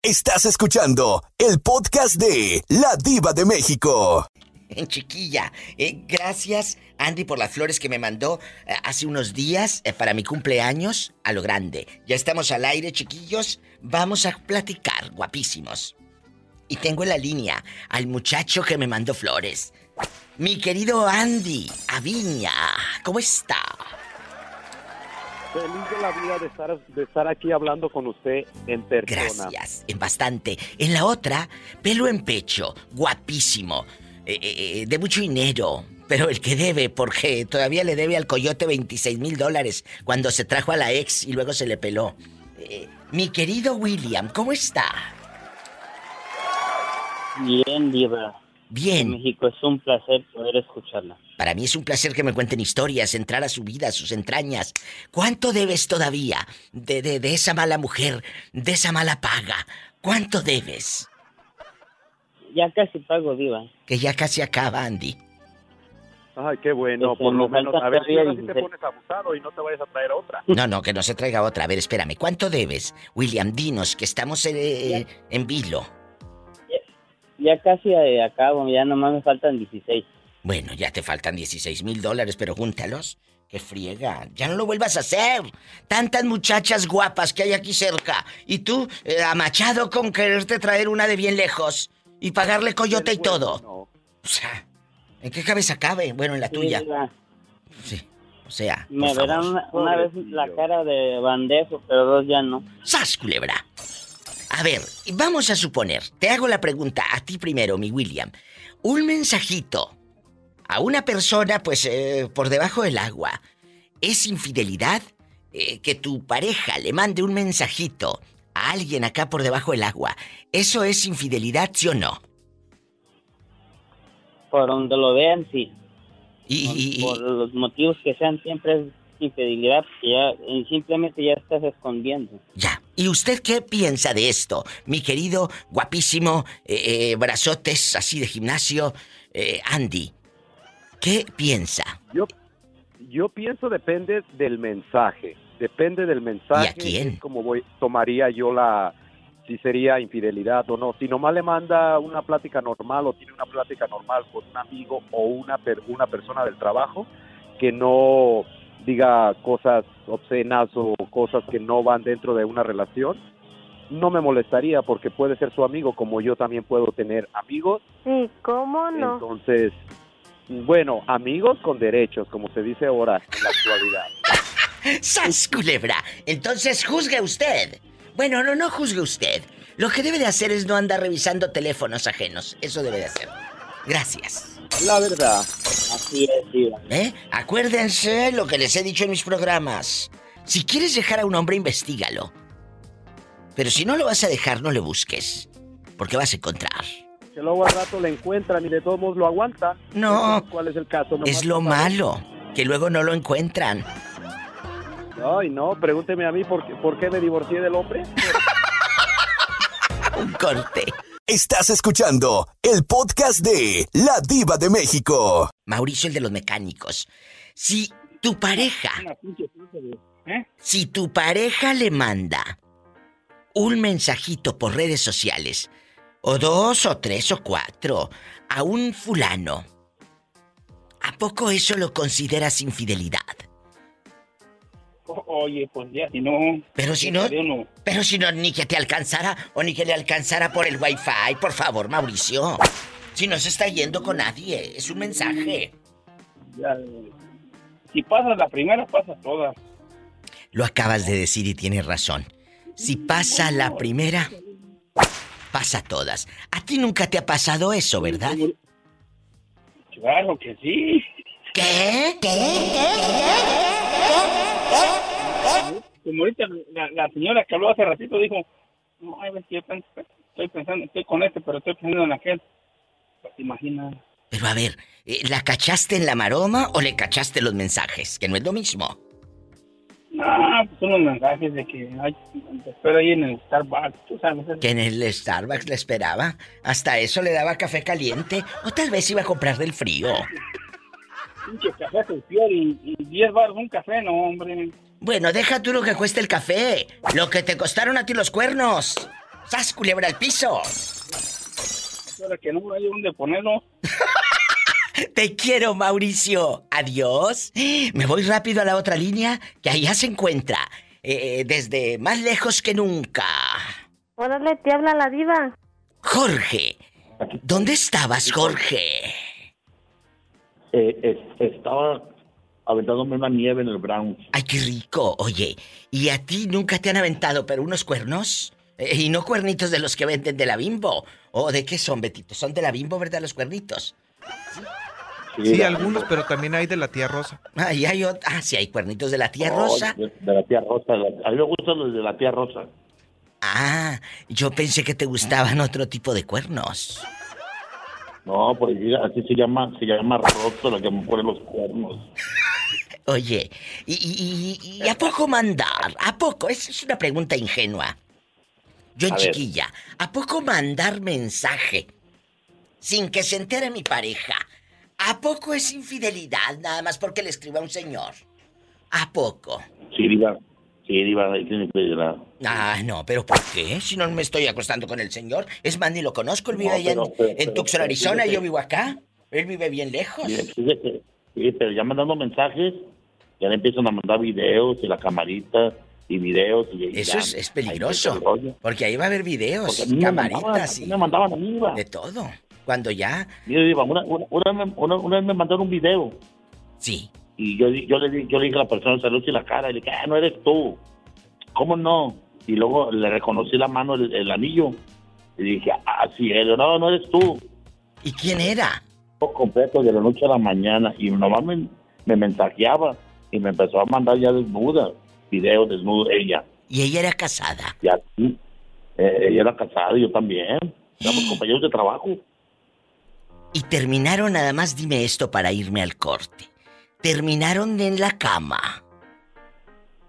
Estás escuchando el podcast de La Diva de México. En chiquilla, eh, gracias Andy por las flores que me mandó eh, hace unos días eh, para mi cumpleaños a lo grande. Ya estamos al aire, chiquillos. Vamos a platicar, guapísimos. Y tengo en la línea al muchacho que me mandó flores. Mi querido Andy Aviña, ¿cómo está? Feliz de la vida de estar, de estar aquí hablando con usted en persona. Gracias, en bastante. En la otra, pelo en pecho, guapísimo, eh, eh, de mucho dinero, pero el que debe, porque todavía le debe al coyote 26 mil dólares cuando se trajo a la ex y luego se le peló. Eh, mi querido William, ¿cómo está? Bien, Diva. Bien. México es un placer poder escucharla. Para mí es un placer que me cuenten historias, entrar a su vida, a sus entrañas. ¿Cuánto debes todavía de, de, de esa mala mujer, de esa mala paga? ¿Cuánto debes? Ya casi pago, Diva. Que ya casi acaba, Andy. Ay, qué bueno, Este, por lo me menos. A ver si todavía ahora sí te 16. pones abusado y no te vayas a traer otra. No, no, que no se traiga otra. A ver, espérame. ¿Cuánto debes? William, dinos que estamos eh, en vilo. Ya casi eh, acabo, ya nomás me faltan 16. Bueno, ya te faltan 16 mil dólares, pero júntalos. ¡Qué friega! Ya no lo vuelvas a hacer. Tantas muchachas guapas que hay aquí cerca. Y tú, eh, amachado con quererte traer una de bien lejos. Y pagarle coyote y todo. O sea, ¿en qué cabeza cabe? Bueno, en la tuya. Sí. O sea, Me verán una vez la cara de bandejo, pero dos ya no. ¡Sas, culebra! A ver, vamos a suponer, te hago la pregunta a ti primero, mi William. Un mensajito a una persona, pues, eh, por debajo del agua. ¿Es infidelidad eh, que tu pareja le mande un mensajito a alguien acá por debajo del agua? ¿Eso es infidelidad, sí o no? Por donde lo vean, sí. Y, por, por los motivos que sean, siempre es infidelidad, porque ya simplemente ya estás escondiendo. Ya. ¿Y usted qué piensa de esto? Mi querido, guapísimo, eh, eh, brazotes así de gimnasio, eh, Andy. ¿Qué piensa? Yo, yo pienso depende del mensaje. Depende del mensaje. ¿Y a quién? es como voy, tomaría yo la. Si sería infidelidad o no. Si nomás le manda una plática normal o tiene una plática normal con un amigo o una, per- una persona del trabajo que no diga cosas obscenas o cosas que no van dentro de una relación, no me molestaría porque puede ser su amigo como yo también puedo tener amigos Sí, ¿cómo no? entonces, bueno, amigos con derechos, como se dice ahora en la actualidad. ¡Sas, culebra! Entonces juzgue usted. Bueno, no, no juzgue usted. Lo que debe de hacer es no andar revisando teléfonos ajenos. Eso debe de hacer. Gracias. La verdad. Así es. ¿Eh? Acuérdense lo que les he dicho en mis programas. Si quieres dejar a un hombre, investigalo. Pero si no lo vas a dejar, no le busques. Porque vas a encontrar. Que luego al rato le encuentran y de todos modos lo aguantan. No. ¿Cuál es el caso? Nomás Es lo no malo. Que luego no lo encuentran. Ay, no, pregúnteme a mí por qué, por qué me divorcié del hombre. Un corte. Estás escuchando el podcast de La Diva de México. Mauricio, el de los mecánicos. Si tu pareja, si tu pareja le manda un mensajito por redes sociales, o dos, o tres, o cuatro, a un fulano, ¿a poco eso lo consideras infidelidad? Oye, pues ya, si no... Pero si no, uno. pero si no, ni que te alcanzara, o ni que le alcanzara por el wifi, por favor, Mauricio. Si no se está yendo con nadie, es un mensaje. Ya, si pasas la primera, pasas todas. Lo acabas de decir y tienes razón. Si pasa la primera, pasa todas. A ti nunca te ha pasado eso, ¿verdad? Claro que sí. ¿Qué? Como ahorita la, la señora que habló hace ratito dijo, no, ves que yo estoy pensando, estoy con este, pero estoy pensando en aquel. Pues te imaginas. Pero a ver, eh, ¿la cachaste en la maroma o le cachaste los mensajes? Que no es lo mismo. No, pues son los mensajes de que ay, te espero ahí en el Starbucks, tú sabes. Que en el Starbucks le esperaba. Hasta eso le daba café caliente. O tal vez iba a comprar del frío. Pinche café sulfior y, y 10 baros un café, no, hombre. Bueno, deja tú lo que cuesta el café. Lo que te costaron a ti los cuernos. ¡Sas, culebra al piso! Ahora que no hay dónde ponerlo. Te quiero, Mauricio. Adiós. Me voy rápido a la otra línea, que allá se encuentra. eh, desde más lejos que nunca. Órale, te habla la diva. Jorge. ¿Dónde estabas, Jorge? Eh, es- estaba aventándome una nieve en el Brown. Ay, qué rico. Oye, ¿y a ti nunca te han aventado, pero unos cuernos? Eh, y no cuernitos de los que venden de la bimbo. ¿O de qué son, Betito? Son de la bimbo, ¿verdad? Los cuernitos. Sí, algunos, pero también hay de la tía Rosa. Ah, y hay ot- Ah, sí, hay cuernitos de la tía Oh, Rosa. de, de la tía Rosa. la- a mí me gustan los de la tía Rosa. Ah, yo pensé que te gustaban otro tipo de cuernos. No, porque así se llama, se llama Rosa la que me pone los cuernos. Oye, ¿y, y- y- y a poco mandar? ¿A poco? Es, es una pregunta ingenua. Yo en A ver. chiquilla, ¿a poco mandar mensaje sin que se entere mi pareja? ¿A poco es infidelidad nada más porque le escriba a un señor? ¿A poco? Sí, diva. Sí, diva, ahí tiene que ir a- Ah, no, pero ¿por qué? Si no me estoy acostando con el señor. Es más, ni lo conozco. Él vive No, allá pero- en, pero- en pero- Tucson, Arizona, yo vivo acá. Él vive bien lejos. Sí, pero ya mandando mensajes, ya le empiezan a mandar videos y la camarita y videos. Y Eso ya, es, es ahí peligroso. rollo. Porque ahí va a haber videos, a camaritas mandaban, y... me mandaban a mí, Diva. De todo. Cuando ya... Mire, Diva, una, una, una- una vez me mandaron un video. Sí. Y yo, yo, le, di- yo le dije a la persona, salud y la cara, y le dije, ah, no eres tú. ¿Cómo no? Y luego le reconocí la mano, el, el anillo. Y dije, ah, sí, él, no, no eres tú. ¿Y quién era? Completo de la noche a la mañana. Y nomás me, me mensajeaba. Y me empezó a mandar ya desnuda. Video desnudo, ella. Y ella era casada. Y así. eh, ella era casada y yo también. Éramos compañeros de trabajo. Y terminaron, nada más dime esto para irme al corte. Terminaron en la cama.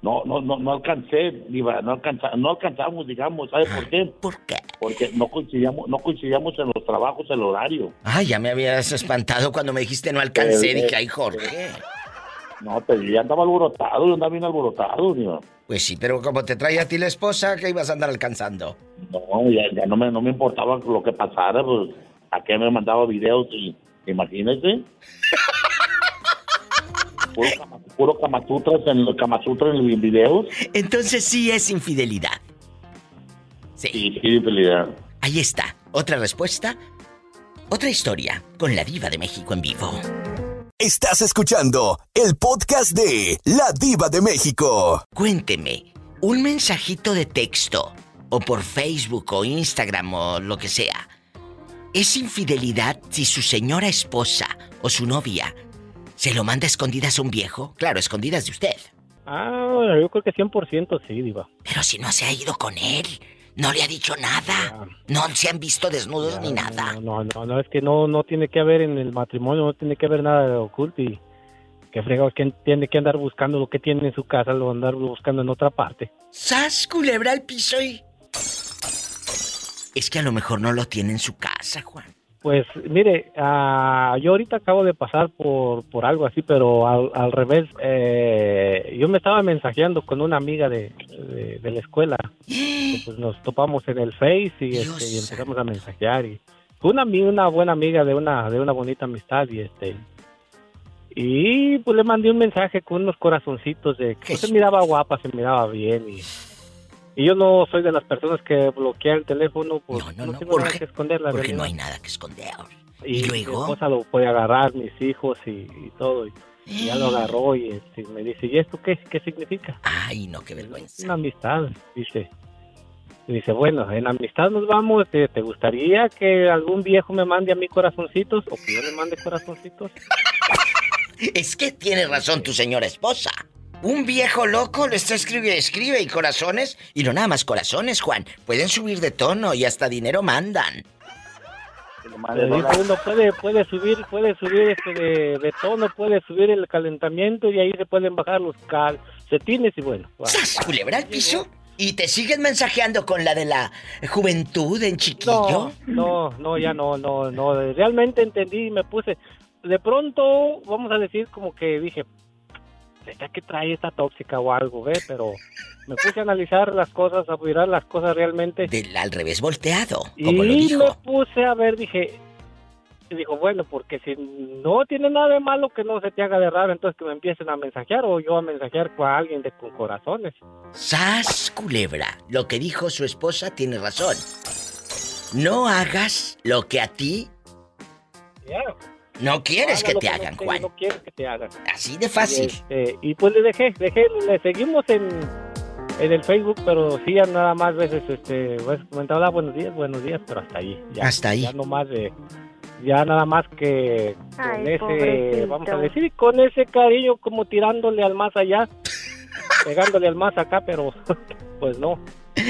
no, no, no, no alcancé, Diva, no, alcanza, no alcanzamos, digamos, ¿sabe por qué? ¿Por qué? Porque no coincidíamos, no coincidíamos en los trabajos, el horario. Ay, ya me habías espantado cuando me dijiste no alcancé. Eh, Dije, eh, ay, Jorge. No, pero yo ya andaba alborotado, yo andaba bien alborotado, Diva. Pues sí, pero como te trae a ti la esposa, ¿qué ibas a andar alcanzando? No, ya, ya no, me, no me importaba lo que pasara, pues, ¿a qué me mandaba videos? Y, imagínese. Puro, puro camasutras en los camasutras en los videos. Entonces sí es infidelidad. Sí, sí, infidelidad. Ahí está. Otra respuesta. Otra historia con la diva de México en vivo. Estás escuchando el podcast de La Diva de México. Cuénteme, un mensajito de texto, o por Facebook o Instagram o lo que sea, ¿es infidelidad si su señora esposa o su novia se lo manda a escondidas a un viejo? Claro, escondidas de usted. Ah, yo creo que 100% sí, Diva. Pero si no se ha ido con él, no le ha dicho nada, no se han visto desnudos ni nada. No, no, no, es que no, no tiene que haber en el matrimonio, no tiene que haber nada de oculto y que fregado, que tiene que andar buscando lo que tiene en su casa, lo andar buscando en otra parte. ¡Sas, culebra al piso y... Es que a lo mejor no lo tiene en su casa, Juan. Pues mire, ah, yo ahorita acabo de pasar por, por algo así, pero al, al revés. eh, yo me estaba mensajeando con una amiga de, de, de la escuela. pues nos topamos en el Face y, este, y empezamos a mensajear. Y una, una buena amiga de una, de una bonita amistad y este... Y pues le mandé un mensaje con unos corazoncitos de que se miraba guapa, se miraba bien y... Y yo no soy de las personas que bloquean el teléfono, pues no, tengo nada que esconder la Porque no realidad. hay nada que esconder. Y, ¿Y mi luego? esposa lo puede agarrar, mis hijos y, y todo. Y, y ya lo agarró y este, me dice, ¿y esto qué, qué significa? Ay, no, qué vergüenza. Una amistad, dice. Y dice, bueno, en amistad nos vamos. ¿Te, te gustaría que algún viejo me mande a mí corazoncitos o que yo le mande corazoncitos? Es que tiene razón tu señora esposa. Un viejo loco le está escribiendo, escribe y corazones, y no nada más corazones, Juan. Pueden subir de tono y hasta dinero mandan. Uno, puede, puede subir, puede subir este de, de tono, puede subir el calentamiento y ahí se pueden bajar los calcetines y bueno. va. ¡Sas, culebra al piso! ¿Y te siguen mensajeando con la de la juventud en chiquillo? No, no, no, ya no, no, no. Realmente entendí y me puse. De pronto, vamos a decir como que dije, ¿esta que trae esta tóxica o algo, ve? Pero me puse a analizar las cosas, a mirar las cosas realmente. Del al revés volteado, Y lo me puse a ver, dije, y dijo, bueno, porque si no tiene nada de malo que no se te haga de raro, entonces que me empiecen a mensajear o yo a mensajear con alguien de con corazones. ¡Sas, culebra! Lo que dijo su esposa tiene razón. No hagas lo que a ti no quieres Haga que te no hagan, Juan. No quieres que te hagan. Así de fácil. Y, este, y pues le dejé, dejé, le seguimos en, en el Facebook, pero sí ya nada más veces, este, pues, comentaba "Ah, buenos días, buenos días, pero hasta ahí. Ya, Hasta ahí. Ya no más de, ya nada más que con Ay, ese, pobrecito. vamos a decir, con ese cariño como tirándole al más allá, pegándole al más acá, pero pues no,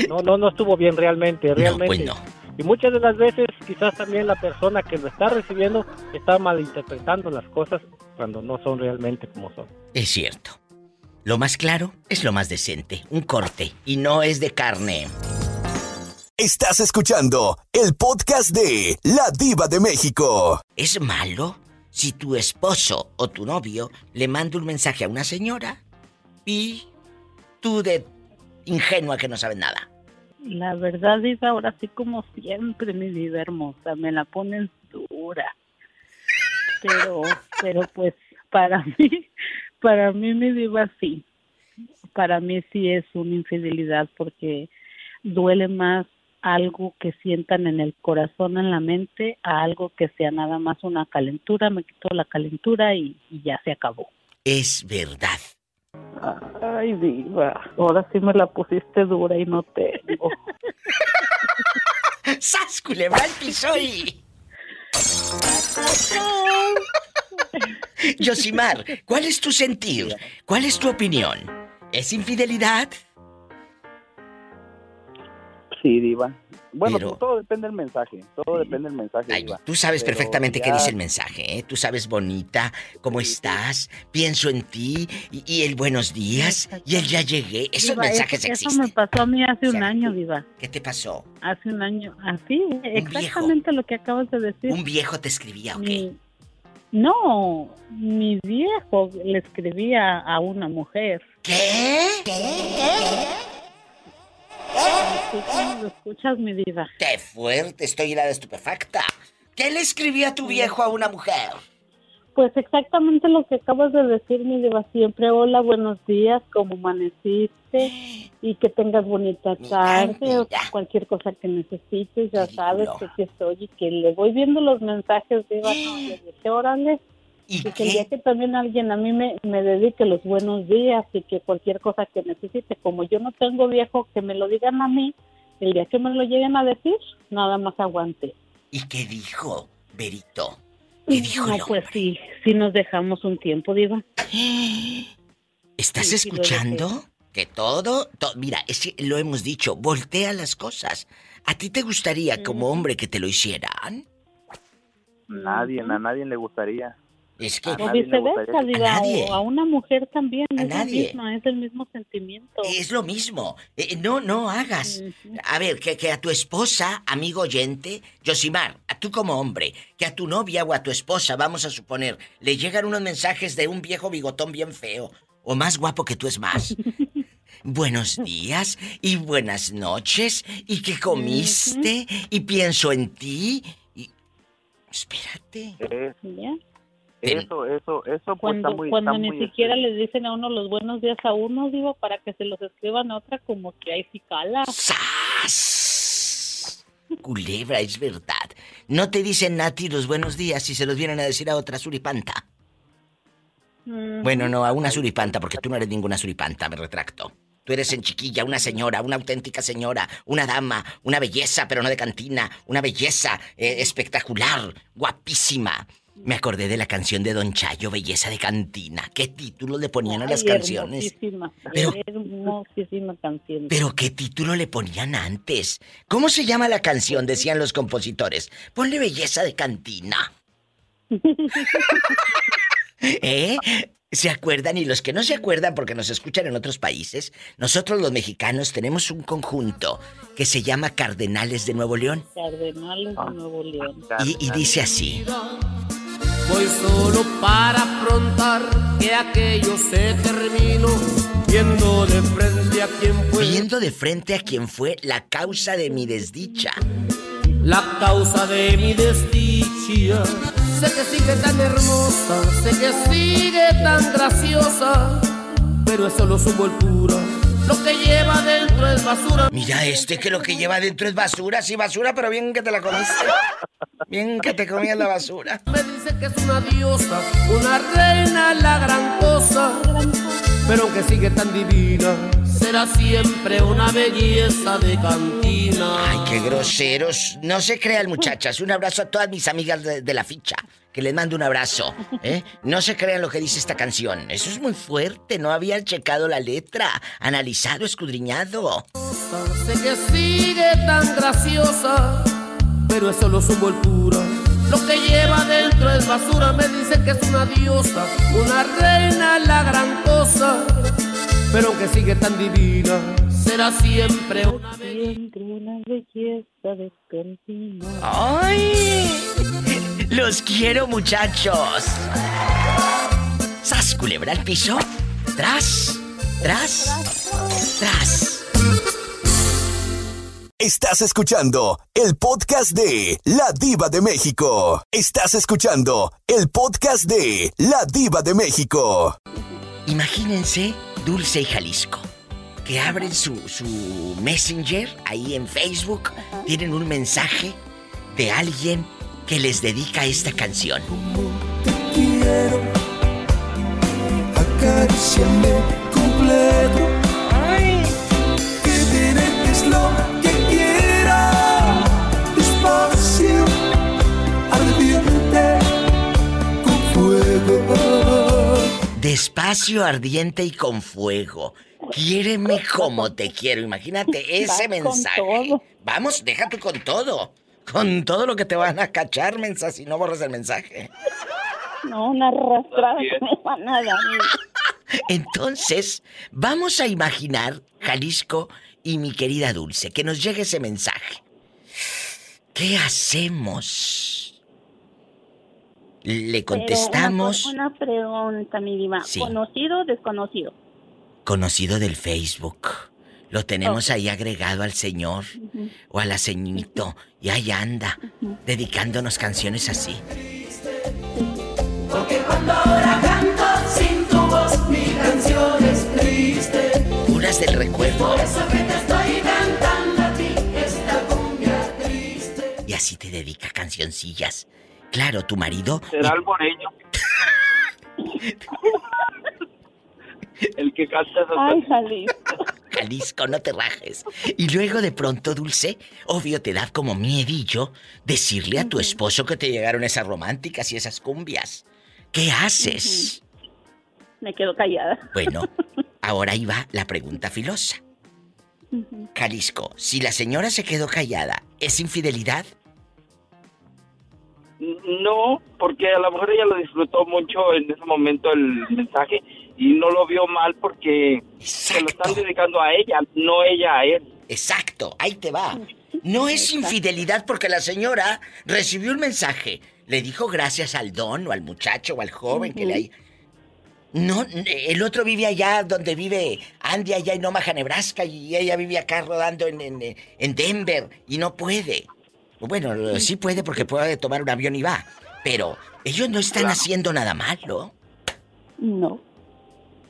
no, no, no estuvo bien realmente, realmente. pues no. Y muchas de las veces quizás también la persona que lo está recibiendo está malinterpretando las cosas cuando no son realmente como son. Es cierto. Lo más claro es lo más decente. Un corte. Y no es de carne. Estás escuchando el podcast de La Diva de México. ¿Es malo si tu esposo o tu novio le manda un mensaje a una señora y tú de ingenua que no sabes nada? La verdad, Diva, ahora sí como siempre, mi vida hermosa, me la ponen dura. Pero, pero pues para mí, para mí mi Diva sí. Para mí sí es una infidelidad porque duele más algo que sientan en el corazón, en la mente, a algo que sea nada más una calentura, me quitó la calentura y ya se acabó. Es verdad. Ay, Diva, ahora sí me la pusiste dura y no tengo. ¡Sas, culebra al piso. Yosimar, ¿cuál es tu sentir? ¿Cuál es tu opinión? ¿Es infidelidad? Sí, diva. Bueno, Pero- pues todo depende del mensaje, todo depende del mensaje, diva. Tú sabes Pero perfectamente qué dice el mensaje, ¿eh? Tú sabes, bonita, ¿cómo estás? Pienso en ti y, y el buenos días y el ya llegué. Esos Diva, mensajes eso, eso existen. me pasó a mí hace un año, Diva. ¿Qué te pasó? Hace un año. Así, exactamente lo que acabas de decir. ¿Un viejo te escribía o qué? Mi- No, mi viejo le escribía a una mujer. ¿Qué? ¿Cómo lo escuchas, mi diva? ¡Qué fuerte! Estoy helada estupefacta. ¿Qué le escribía tu viejo a una mujer? Pues exactamente lo que acabas de decir, mi diva. Siempre, hola, buenos días, ¿cómo amaneciste? Y que tengas bonita tarde o cualquier cosa que necesites, ya sabes que aquí estoy y que le voy viendo los mensajes, diva. No, yo dije, órale. ¿Y, que el día que también alguien a mí me, me dedique los buenos días y que cualquier cosa que necesite, como yo no tengo viejo, que me lo digan a mí, el día que me lo lleguen a decir, nada más aguante. ¿Y qué dijo, Berito? ¿Qué dijo no, el pues sí, sí nos dejamos un tiempo, diva. ¿Estás Sí, escuchando? Que todo, to- mira, es que lo hemos dicho, voltea las cosas. ¿A ti te gustaría como hombre que te lo hicieran? Nadie, a nadie le gustaría. Es que O viceversa, diva, nadie. o a una mujer también, es la nadie. misma, es el mismo sentimiento. Es lo mismo. Eh, no, no hagas. A ver, que, que a tu esposa, amigo oyente, Yosimar, a tú como hombre, que a tu novia o a tu esposa, vamos a suponer, le llegan unos mensajes de un viejo bigotón bien feo, o más guapo que tú es más. Buenos días y buenas noches, y que comiste, y pienso en ti, y... Espérate. Es- ¿Ya? Eso, eso, eso pues Cuando, está muy, cuando está ni muy, este, siquiera les dicen a uno los buenos días a uno, digo, para que se los escriban a otra, como que ahí sí cala. Culebra, es verdad. No te dicen Nati los buenos días si se los vienen a decir a otra suripanta. Mm. Bueno, no, a una suripanta, porque tú no eres ninguna suripanta, me retracto. Tú eres en chiquilla, una señora, una auténtica señora, una dama, una belleza, pero no de cantina, una belleza eh, espectacular, guapísima. Me acordé de la canción de Don Chayo, Belleza de Cantina. ¿Qué título le ponían a las Ay, canciones? Hermosísima, Pero- hermosísima canción. Pero qué título le ponían antes. ¿Cómo se llama la canción? Decían los compositores. Ponle belleza de cantina. ¿Eh? ¿Se acuerdan? Y los que no se acuerdan porque nos escuchan en otros países, nosotros los mexicanos tenemos un conjunto que se llama Cardenales de Nuevo León. Cardenales de Nuevo León. Y, y dice así. Voy solo para afrontar que aquello se terminó. Viendo de frente a quien fue. Viendo de frente a quien fue la causa de mi desdicha. La causa de mi desdicha. Sé que sigue tan hermosa, sé que sigue tan graciosa. Pero es solo su voltura. Lo que lleva dentro es basura. Mira este que lo que lleva dentro es basura, sí basura, pero bien que te la comiste. Bien que te comías la basura. Me dice que es una diosa, una reina, la gran cosa. Pero aunque sigue tan divina, será siempre una belleza de cantina. Ay, qué groseros. No se crean, muchachas. Un abrazo a todas mis amigas de, de la ficha. Que les mando un abrazo. ¿eh? No se crean lo que dice esta canción. Eso es muy fuerte. No habían checado la letra, analizado, escudriñado. Sé que sigue tan graciosa, pero es solo su voltura. Lo que lleva dentro es basura. Me dice que es una diosa, una reina, la gran cosa. Pero aunque sigue tan divina, será siempre una Siempre una belleza de. ¡Ay! Los quiero, muchachos. ¿Sas culebra al piso? Tras, tras, tras. Estás escuchando el podcast de La Diva de México. Estás escuchando el podcast de La Diva de México. Imagínense Dulce y Jalisco, que abren su, su Messenger ahí en Facebook, tienen un mensaje de alguien que les dedica esta canción. quiero. Acaríciame completo. Que te dejes lo que quiera. Despacio, ardiente, con fuego. Despacio ardiente y con fuego. Quiéreme como te quiero. Imagínate ese con mensaje. Vamos, déjate con todo. Con todo lo que te van a cachar, mensa, si no borras el mensaje. No, una arrastrada que me van a dar. Entonces, vamos a imaginar, Jalisco y mi querida Dulce, que nos llegue ese mensaje. ¿Qué hacemos? Le contestamos, Pero una, una pregunta, mi diva. Sí. ¿Conocido o desconocido? conocido del Facebook. Lo tenemos ahí agregado al señor o a la ceñito y ahí anda, dedicándonos canciones así. Porque cuando ahora canto sin tu voz, mi canción es triste. Puras del recuerdo. Por eso que te estoy cantando a ti esta cumbia triste. Y así te dedica cancioncillas. Claro, tu marido. Será el moreño. el que canta esas Ay, Jalisco. Jalisco, no te rajes. Y luego de pronto, Dulce, obvio te da como miedillo decirle a tu esposo que te llegaron esas románticas y esas cumbias. ¿Qué haces? Me quedo callada. Bueno, ahora ahí va la pregunta filosa. Jalisco, si la señora se quedó callada, ¿es infidelidad? No, porque a lo mejor ella lo disfrutó mucho en ese momento el mensaje y no lo vio mal porque se lo están dedicando a ella, no ella a él. Exacto, ahí te va. No es infidelidad porque la señora recibió un mensaje. Le dijo gracias al don o al muchacho o al joven que le hay. No, el otro vive allá donde vive Andy, allá en Omaha, Nebraska, y ella vive acá rodando en, en, en Denver y no puede. Bueno, sí puede porque puede tomar un avión y va. Pero ellos no están haciendo nada malo. No.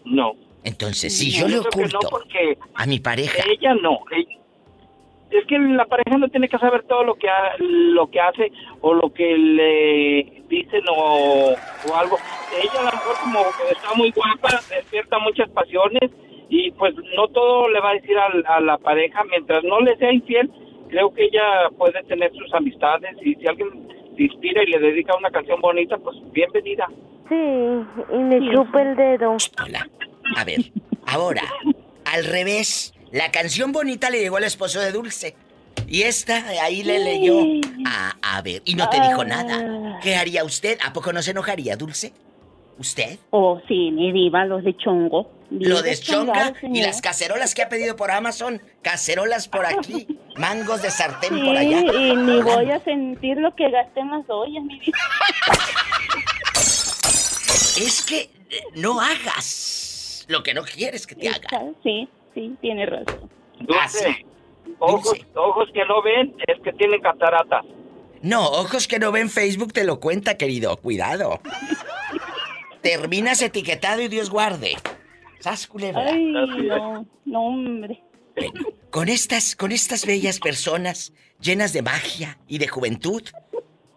No. Entonces, si yo le yo creo que no, oculto porque a mi pareja, Ella no. ella- Es que la pareja no tiene que saber todo lo que ha- lo que hace o lo que le dicen o, o algo. Ella a lo mejor como que está muy guapa, despierta muchas pasiones y pues no todo le va a decir a, la pareja. Mientras no le sea infiel, creo que ella puede tener sus amistades y si alguien se inspira y le dedica una canción bonita, pues bienvenida. Sí, y me chupa el dedo. A ver, ahora, al revés, la canción bonita le llegó al esposo de Dulce. Y esta ahí le leyó. A, a ver, y no te dijo nada. ¿Qué haría usted? ¿A poco no se enojaría, Dulce? ¿Usted? Oh, sí, mi diva, los de chongo. Lo deschonga deschongados, y las cacerolas que ha pedido por Amazon. Cacerolas por aquí, mangos de sartén Sí, por allá. y ni voy a sentir lo que gasté en las ollas, mi diva. Es que eh, no hagas lo que no quieres que te haga. Sí, sí, tiene razón. Dulce, ojos, ojos que no ven es que tienen cataratas. No, ojos que no ven Facebook te lo cuenta, querido. Cuidado. Terminas etiquetado y Dios guarde. ¿Sas, culebra? Ay, no, no, hombre. Con estas, con estas bellas personas llenas de magia y de juventud,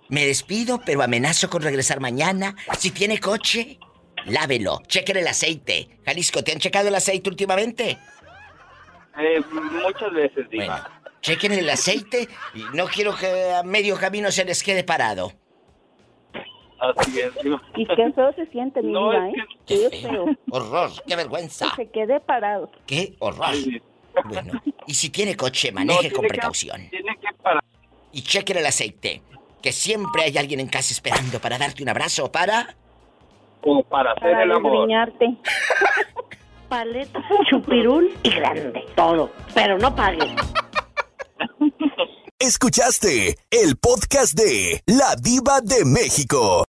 me despido, pero amenazo con regresar mañana. Si tiene coche, lávelo, chequen el aceite. Jalisco, ¿te han checado el aceite últimamente? Eh, muchas veces, Diva. Chequen el aceite y no quiero que a medio camino se les quede parado. Así es. Y qué feo se siente, mi No, ¿eh? Qué feo. Horror, qué vergüenza. Que se quede parado. Qué horror. Bueno, y si tiene coche, maneje No, con que- precaución. Tiene que parar. Y chequen el aceite. Que siempre hay alguien en casa esperando para darte un abrazo para. Como para hacer Para el amor. Paleta, chupirul y grande. Todo. Pero no pagues. Escuchaste el podcast de La Diva de México.